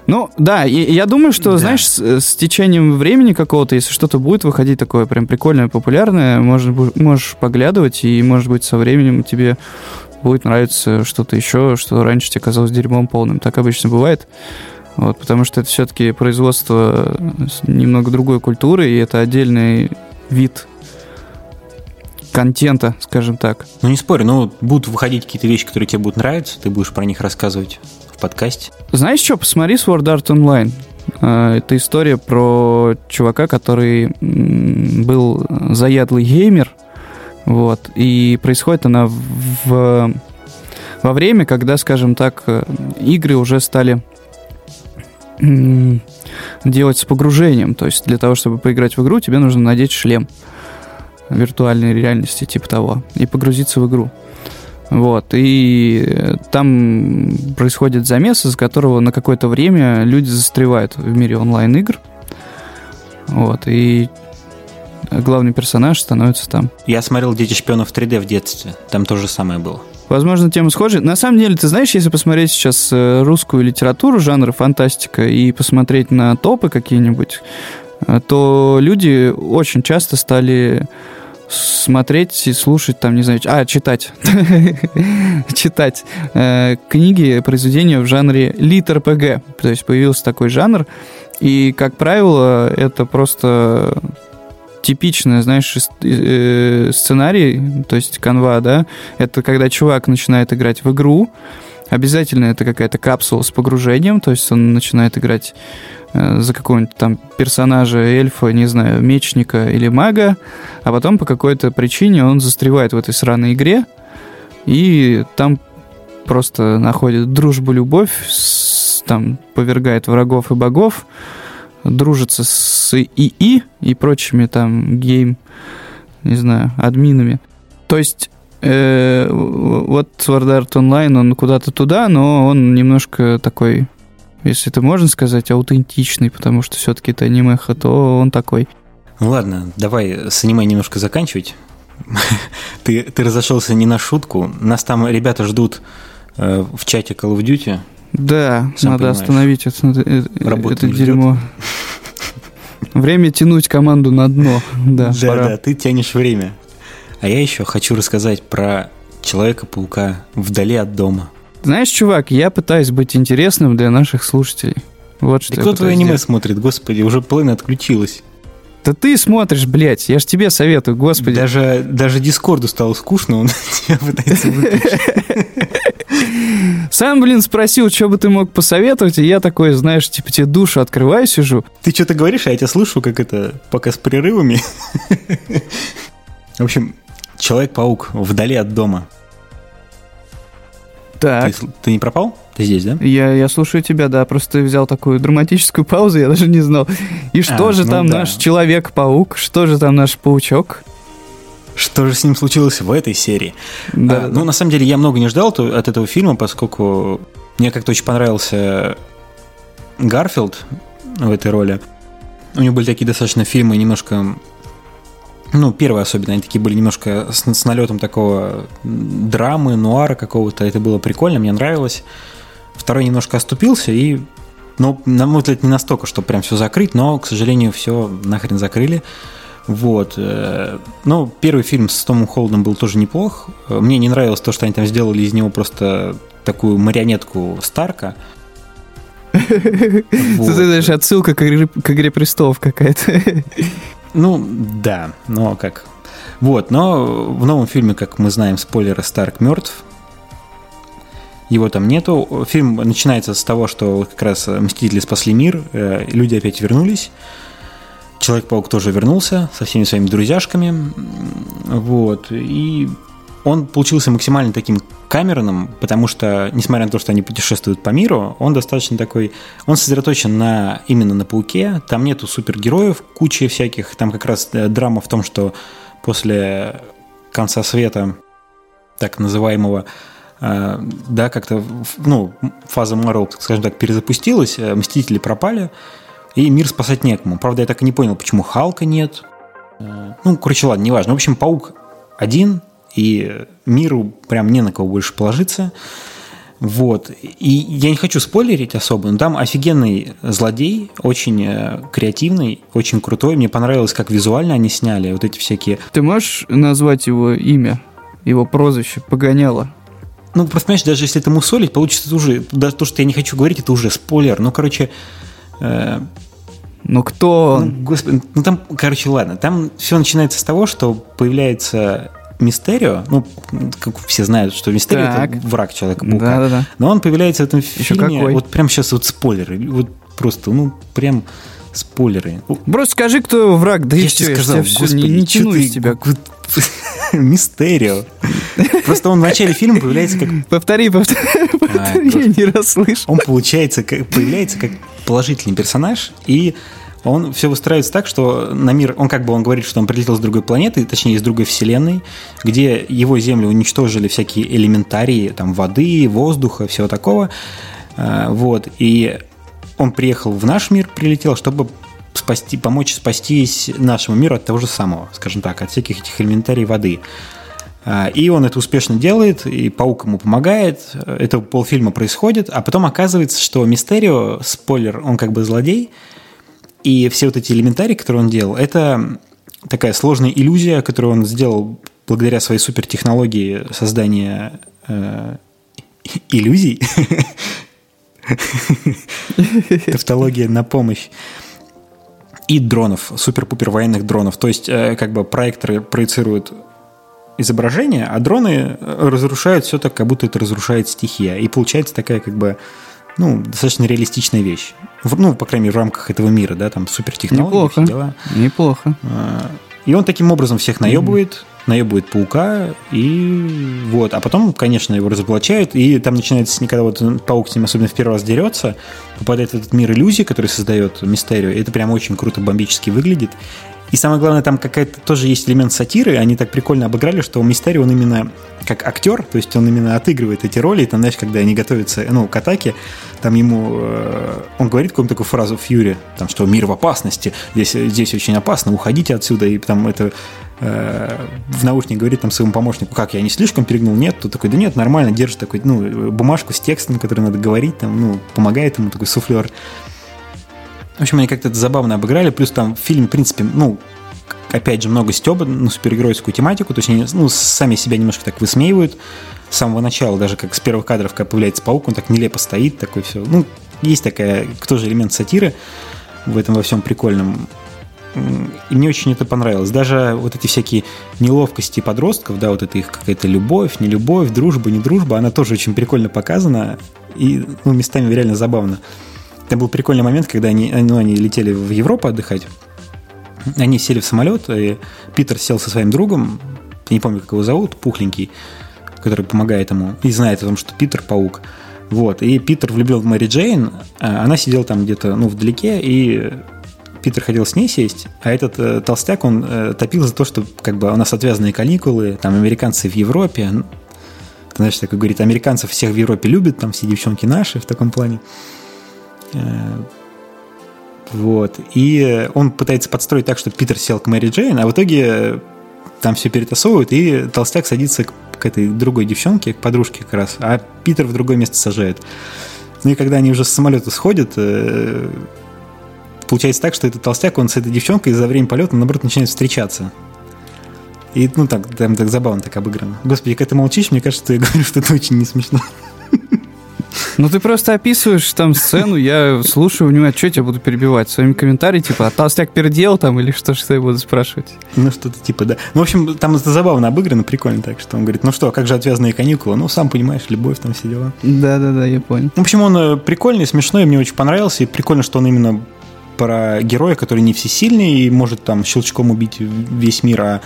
Ну, да, и, я думаю, что, да. знаешь, с, с течением времени какого-то, если что-то будет выходить такое прям прикольное, популярное, можешь, можешь поглядывать, и, может быть, со временем тебе будет нравиться что-то еще, что раньше тебе казалось дерьмом полным. Так обычно бывает. Вот, потому что это все-таки производство немного другой культуры, и это отдельный вид контента, скажем так. Ну, не спорю, но будут выходить какие-то вещи, которые тебе будут нравиться, ты будешь про них рассказывать в подкасте. Знаешь что, посмотри Sword Art Online. А, это история про чувака, который был заядлый геймер, вот, и происходит она в, во время, когда, скажем так, игры уже стали делать с погружением. То есть для того, чтобы поиграть в игру, тебе нужно надеть шлем виртуальной реальности, типа того, и погрузиться в игру. Вот, и там происходит замес, из которого на какое-то время люди застревают в мире онлайн-игр. Вот, и главный персонаж становится там. Я смотрел «Дети шпионов 3D» в детстве, там то же самое было. Возможно, тема схожа. На самом деле, ты знаешь, если посмотреть сейчас э, русскую литературу жанра фантастика и посмотреть на топы какие-нибудь, э, то люди очень часто стали смотреть и слушать, там, не знаю, а, читать, читать э, книги, произведения в жанре литр-ПГ. То есть появился такой жанр, и, как правило, это просто типичный, знаешь, э, сценарий, то есть канва, да, это когда чувак начинает играть в игру, обязательно это какая-то капсула с погружением, то есть он начинает играть э, за какого-нибудь там персонажа, эльфа, не знаю, мечника или мага, а потом по какой-то причине он застревает в этой сраной игре, и там просто находит дружбу, любовь, там повергает врагов и богов, дружится с ИИ и прочими там гейм, не знаю, админами. То есть э, вот Sword Art Online, он куда-то туда, но он немножко такой, если это можно сказать, аутентичный, потому что все-таки это анимеха, то он такой. Ну ладно, давай с аниме немножко заканчивать. ты, ты разошелся не на шутку. Нас там ребята ждут э, в чате Call of Duty. Да, Сам надо понимаешь. остановить это, это, это дерьмо. Время тянуть команду на дно. Да, да, да, ты тянешь время. А я еще хочу рассказать про Человека-паука вдали от дома. Знаешь, чувак, я пытаюсь быть интересным для наших слушателей. Вот что Да кто твое аниме смотрит, господи, уже половина отключилась. Да ты смотришь, блядь, я ж тебе советую, господи. Даже, даже Дискорду стало скучно, он тебя пытается выключить. Сам, блин, спросил, что бы ты мог посоветовать, и я такой, знаешь, типа тебе душу открываю, сижу. Ты что-то говоришь, а я тебя слышу, как это, пока с перерывами. В общем, Человек-паук вдали от дома. Ты, Так, сл- ты не пропал? Ты здесь, да? я, я слушаю тебя, да, просто ты взял такую драматическую паузу, я даже не знал. И что А, же ну там да. наш Человек-паук, что же там наш паучок? Что же с ним случилось в этой серии? Да, А, ну, на самом деле, я много не ждал от этого фильма, поскольку мне как-то очень понравился Гарфилд в этой роли. У него были такие достаточно фильмы немножко... Ну, первые особенно, они такие были немножко с, с налетом такого драмы, нуара какого-то. Это было прикольно, мне нравилось. Второй немножко оступился и... Ну, на мой взгляд, не настолько, чтобы прям все закрыть, но, к сожалению, все нахрен закрыли. Вот. э, Ну, первый фильм с Томом Холдом был тоже неплох. Мне не нравилось то, что они там сделали из него просто такую марионетку Старка. Ты Вот. знаешь, отсылка к игре, к «Игре престолов» какая-то. Ну, да, но как. Вот, но в новом фильме, как мы знаем, спойлеры, Старк мертв. Его там нету. Фильм начинается с того, что как раз Мстители спасли мир, э, люди опять вернулись. Человек-паук тоже вернулся со всеми своими друзьяшками. Вот. И он получился максимально таким камерным, потому что, несмотря на то, что они путешествуют по миру, он достаточно такой... Он сосредоточен на, именно на пауке. Там нету супергероев, кучи всяких. Там как раз э, драма в том, что после конца света, так называемого, э, да, как-то, ну, фаза Марвел, скажем так, перезапустилась, э, Мстители пропали, и мир спасать некому. Правда, я так и не понял, почему Халка нет. Ну, короче, ладно, неважно. В общем, Паук один, и миру прям не на кого больше положиться. Вот. И я не хочу спойлерить особо, но там офигенный злодей, очень э, креативный, очень крутой. Мне понравилось, как визуально они сняли вот эти всякие... Ты можешь назвать его имя, его прозвище, погоняло? Ну, просто, понимаешь, даже если это мусолить, получится уже... Даже то, что я не хочу говорить, это уже спойлер. Ну, короче... э, Ну кто Ну, господи, ну там, короче, ладно, там все начинается с того, что появляется Мистерио, ну, как все знают, что Мистерио Так. это враг Человека-паука, Да-да-да. но он появляется в этом Еще фильме, какой? вот прям сейчас вот спойлеры, вот просто, ну, прям спойлеры. Просто скажи, кто враг, да и я все, тебе я сказал, тебя всё господи, не, не тяну из тебя. Мистерио. Просто он в начале фильма появляется как Повтори, повтори, повтори, я не расслышал. он получается, появляется как положительный персонаж, и он все выстраивается так, что на мир, он как бы он говорит, что он прилетел с другой планеты, точнее, из другой вселенной, где его Землю уничтожили всякие элементарии, там, воды, воздуха, всего такого. А, Вот, и он приехал в наш мир, прилетел, чтобы спасти, помочь спастись нашему миру от того же самого, скажем так, от всяких этих элементарий воды. А, И он это успешно делает, и паук ему помогает. Это полфильма происходит, а потом оказывается, что Мистерио, спойлер, он как бы злодей, и все вот эти элементарии, которые он делал, это такая сложная иллюзия, которую он сделал благодаря своей супертехнологии создания э, иллюзий. Тавтология на помощь. И дронов, супер-пупер военных дронов. То есть, э, как бы проекторы проецируют изображение, а дроны разрушают все так, как будто это разрушает стихия. И получается такая, как бы, ну, достаточно реалистичная вещь. В- ну, по крайней мере, в рамках этого мира, да, там супертехнологии, Неплохо. все дела. Неплохо. А, И он таким образом всех наебывает, наебывает паука, и вот. А потом, конечно, его разоблачают, и там начинается, когда вот паук с ним особенно в первый раз дерется, попадает в этот мир иллюзий, который создает Мистерио, и это прям очень круто, бомбически выглядит. И самое главное, там какая-то тоже есть элемент сатиры, они так прикольно обыграли, что Мистерио, он именно как актер, то есть он именно отыгрывает эти роли, и там, знаешь, когда они готовятся, ну, к атаке, там ему, э, он говорит какую-то такую фразу Фьюри, там, что мир в опасности, здесь, здесь очень опасно, уходите отсюда, и там это э, в наушник говорит там своему помощнику, как, я не слишком перегнул? Нет, тут такой, да нет, нормально, держит такой, ну, бумажку с текстом, который надо говорить, там, ну, помогает ему такой суфлер. В общем, они как-то это забавно обыграли, плюс там фильм, в принципе, ну, опять же, много стеба на супергеройскую тематику, то есть они ну, сами себя немножко так высмеивают с самого начала, даже как с первых кадров, когда появляется паук, он так нелепо стоит, такой все. Ну, есть такая, кто же элемент сатиры в этом во всем прикольном. И мне очень это понравилось. Даже вот эти всякие неловкости подростков, да, вот это их какая-то любовь, не любовь, дружба, не дружба, она тоже очень прикольно показана и ну, местами реально забавно. Там был прикольный момент, когда они, ну, они летели в Европу отдыхать. Они сели в самолет, и Питер сел со своим другом, не помню, как его зовут, пухленький, который помогает ему, и знает о том, что Питер паук. Вот. И Питер влюблен в Мэри Джейн, а она сидела там где-то, ну, вдалеке, и Питер хотел с ней сесть, а этот э, толстяк, он э, топил за то, что как бы у нас отвязанные каникулы, там американцы в Европе, знаешь, такой говорит, американцев всех в Европе любят, там все девчонки наши в таком плане. Э, вот. И он пытается подстроить так, чтобы Питер сел к Мэри Джейн, а в итоге там все перетасовывают, и толстяк садится к, к этой другой девчонке, к подружке как раз, а Питер в другое место сажает. Ну и когда они уже с самолета сходят, э, получается так, что этот толстяк, он с этой девчонкой за время полета, наоборот, начинает встречаться. И, ну, так, там так забавно так обыграно. Господи, когда ты молчишь, мне кажется, что я говорю, что это очень не смешно. Ну, ты просто описываешь там сцену, я слушаю внимательно, что я тебя буду перебивать? Своими комментариями, типа, а толстяк пердел там или что, что я буду спрашивать? Ну, что-то типа, да. Ну, в общем, там это забавно обыграно, прикольно так, что он говорит, ну что, как же отвязанные каникулы? Ну, сам понимаешь, любовь там все дела. Да-да-да, я понял. В общем, он э, прикольный, смешной, мне очень понравился, и прикольно, что он именно про героя, который не всесильный и может там щелчком убить весь мир, а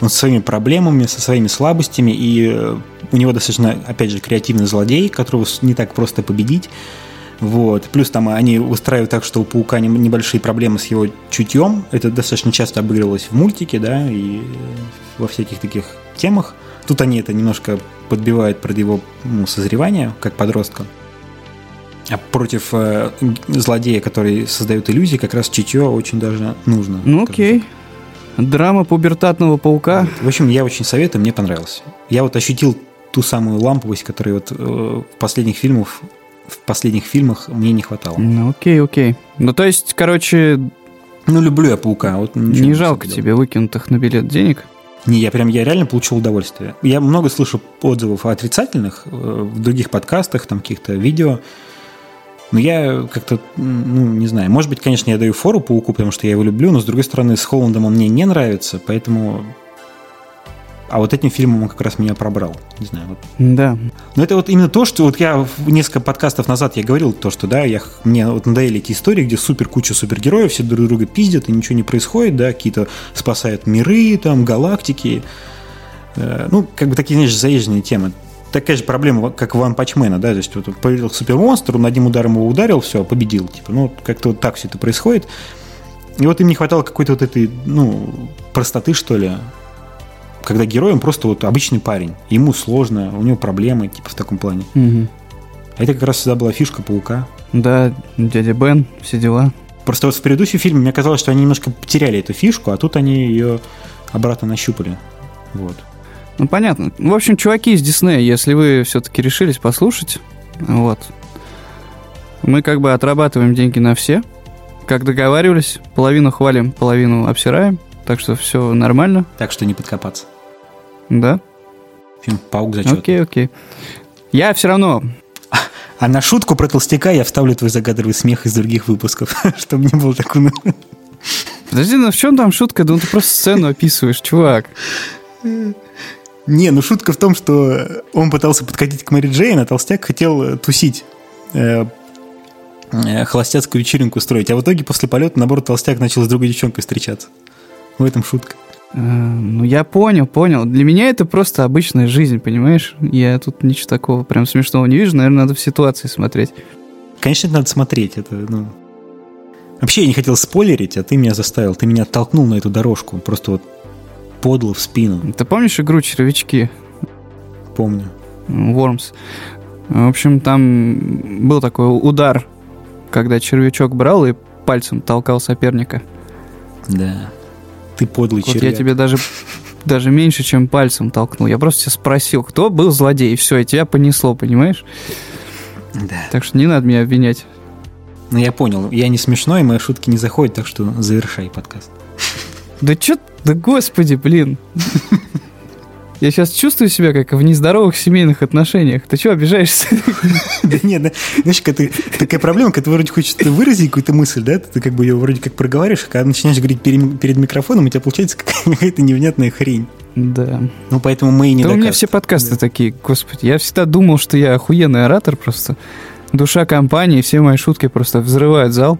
он со своими проблемами, со своими слабостями, и э, у него достаточно, опять же, креативный злодей, которого не так просто победить. Вот. Плюс там они устраивают так, что у паука небольшие проблемы с его чутьем. Это достаточно часто обыгрывалось в мультике, да, и во всяких таких темах. Тут они это немножко подбивают под его ну, созревание, как подростка. А против э, злодея, который создает иллюзии, как раз чутье очень даже нужно. Ну окей. Драма пубертатного паука. В общем, я очень советую, мне понравилось. Я вот ощутил ту самую ламповость, которой вот э, в последних фильмах в последних фильмах мне не хватало. Ну окей, окей. Ну то есть, короче... Ну люблю я паука. Вот не жалко тебе выкинутых на билет денег? Не, я прям, я реально получил удовольствие. Я много слышу отзывов отрицательных э, в других подкастах, там каких-то видео. Но я как-то, ну, не знаю, может быть, конечно, я даю фору Пауку, потому что я его люблю, но, с другой стороны, с Холландом он мне не нравится, поэтому... А вот этим фильмом он как раз меня пробрал. Не знаю. Вот. Да. Но это вот именно то, что вот я несколько подкастов назад я говорил, то, что, да, я, мне вот надоели эти истории, где супер куча супергероев, все друг друга пиздят, и ничего не происходит, да, какие-то спасают миры, там, галактики. Э, ну, как бы такие, знаешь, заезженные темы такая же проблема, как у Ван Пачмена, да, то есть вот появился супермонстр, он одним ударом его ударил, все, победил, типа, ну, как-то вот так все это происходит. И вот им не хватало какой-то вот этой, ну, простоты, что ли, когда герой, он просто вот обычный парень, ему сложно, у него проблемы, типа, в таком плане. Угу. А это как раз всегда была фишка Паука. Да, дядя Бен, все дела. Просто вот в предыдущем фильме мне казалось, что они немножко потеряли эту фишку, а тут они ее обратно нащупали. Вот. Ну, понятно. В общем, чуваки из Диснея, если вы все-таки решились послушать, вот, мы как бы отрабатываем деньги на все. Как договаривались, половину хвалим, половину обсираем. Так что все нормально. Так что не подкопаться. Да. Фильм «Паук зачет». Окей, окей. Я все равно... А на шутку про толстяка я вставлю твой загадывый смех из других выпусков, чтобы не было такого... Подожди, ну в чем там шутка? Да ну ты просто сцену описываешь, чувак. Не, ну шутка в том, что он пытался подкатить к Мэри Джейн, а толстяк хотел э, тусить э, э, холостяцкую вечеринку устроить. А в итоге после полета, наоборот, толстяк начал с другой девчонкой встречаться. В этом шутка. Ну, я понял, понял. Для меня это просто обычная жизнь, понимаешь? Я тут ничего такого прям смешного не вижу. Наверное, надо в ситуации смотреть. Конечно, это надо смотреть. Это, ну... Вообще, я не хотел спойлерить, а ты меня заставил. Ты меня толкнул на эту дорожку. Просто вот подло в спину. Ты помнишь игру «Червячки»? Помню. Worms. В общем, там был такой удар, когда червячок брал и пальцем толкал соперника. Да. Ты подлый вот червяк. я тебе даже, даже меньше, чем пальцем толкнул. Я просто тебя спросил, кто был злодей, и все, и тебя понесло, понимаешь? Да. Так что не надо меня обвинять. Ну, я понял. Я не смешной, мои шутки не заходят, так что завершай подкаст. Да чё, да господи, блин. Я сейчас чувствую себя как в нездоровых семейных отношениях. Ты что, обижаешься? Да нет, да, знаешь, когда такая проблема, когда ты вроде хочешь выразить какую-то мысль, да, ты как бы ее вроде как проговариваешь, а когда начинаешь говорить перед, микрофоном, у тебя получается какая-то невнятная хрень. Да. Ну, поэтому мы и не Да у меня все подкасты такие, господи. Я всегда думал, что я охуенный оратор просто. Душа компании, все мои шутки просто взрывают зал.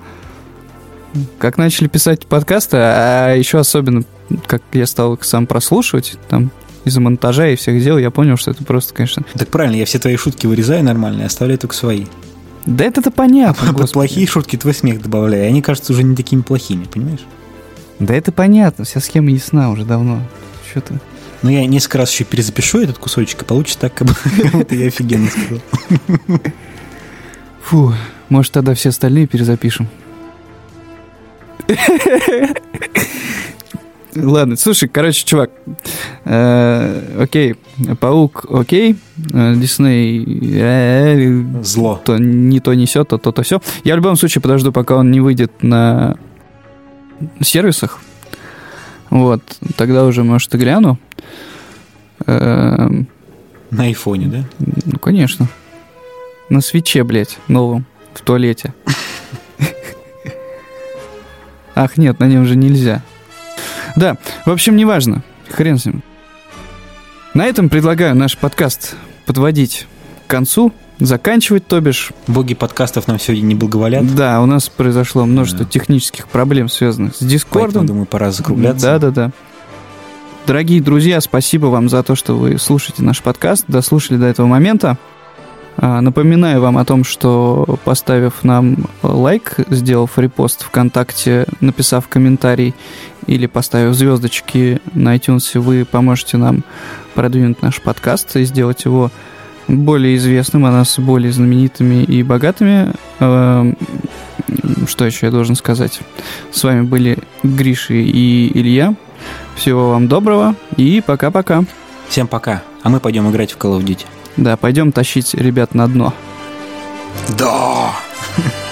Как начали писать подкасты, а еще особенно, как я стал их сам прослушивать, там, из-за монтажа и всех дел, я понял, что это просто, конечно... Так правильно, я все твои шутки вырезаю нормально и оставляю только свои. Да это-то понятно, Под господи. плохие шутки твой смех добавляю, и они кажутся уже не такими плохими, понимаешь? Да это понятно, вся схема ясна уже давно. Что ты... Но я несколько раз еще перезапишу этот кусочек, и получится так, как будто я офигенно сказал. Фу, может тогда все остальные перезапишем. Ладно, слушай, короче, чувак, э, окей, паук, окей, э, Дисней э, Зло. то не то несет, то то, то все. Я в любом случае подожду, пока он не выйдет на сервисах. Вот, тогда уже, может, и гляну. На айфоне, да? ну, конечно. На свече, блядь, новом, в туалете. Ах, нет, на нем же нельзя. Да, в общем, неважно. Хрен с ним. На этом предлагаю наш подкаст подводить к концу, заканчивать, то бишь. Боги подкастов нам сегодня не благоволят. Да, у нас произошло множество Да. технических проблем, связанных с Поэтому, Дискордом. думаю, пора закругляться. Да, да, да. Дорогие друзья, спасибо вам за то, что вы слушаете наш подкаст, дослушали до этого момента. А, Напоминаю вам о том, что поставив нам лайк, сделав репост ВКонтакте, написав комментарий или поставив звездочки на iTunes, вы поможете нам продвинуть наш подкаст и сделать его более известным, а нас более знаменитыми и богатыми. Эм, Что еще я должен сказать? С вами были Гриша и Илья. Всего вам доброго и пока-пока. Всем пока. А мы пойдем играть в Call of Duty. Да, пойдем тащить ребят на дно. Да!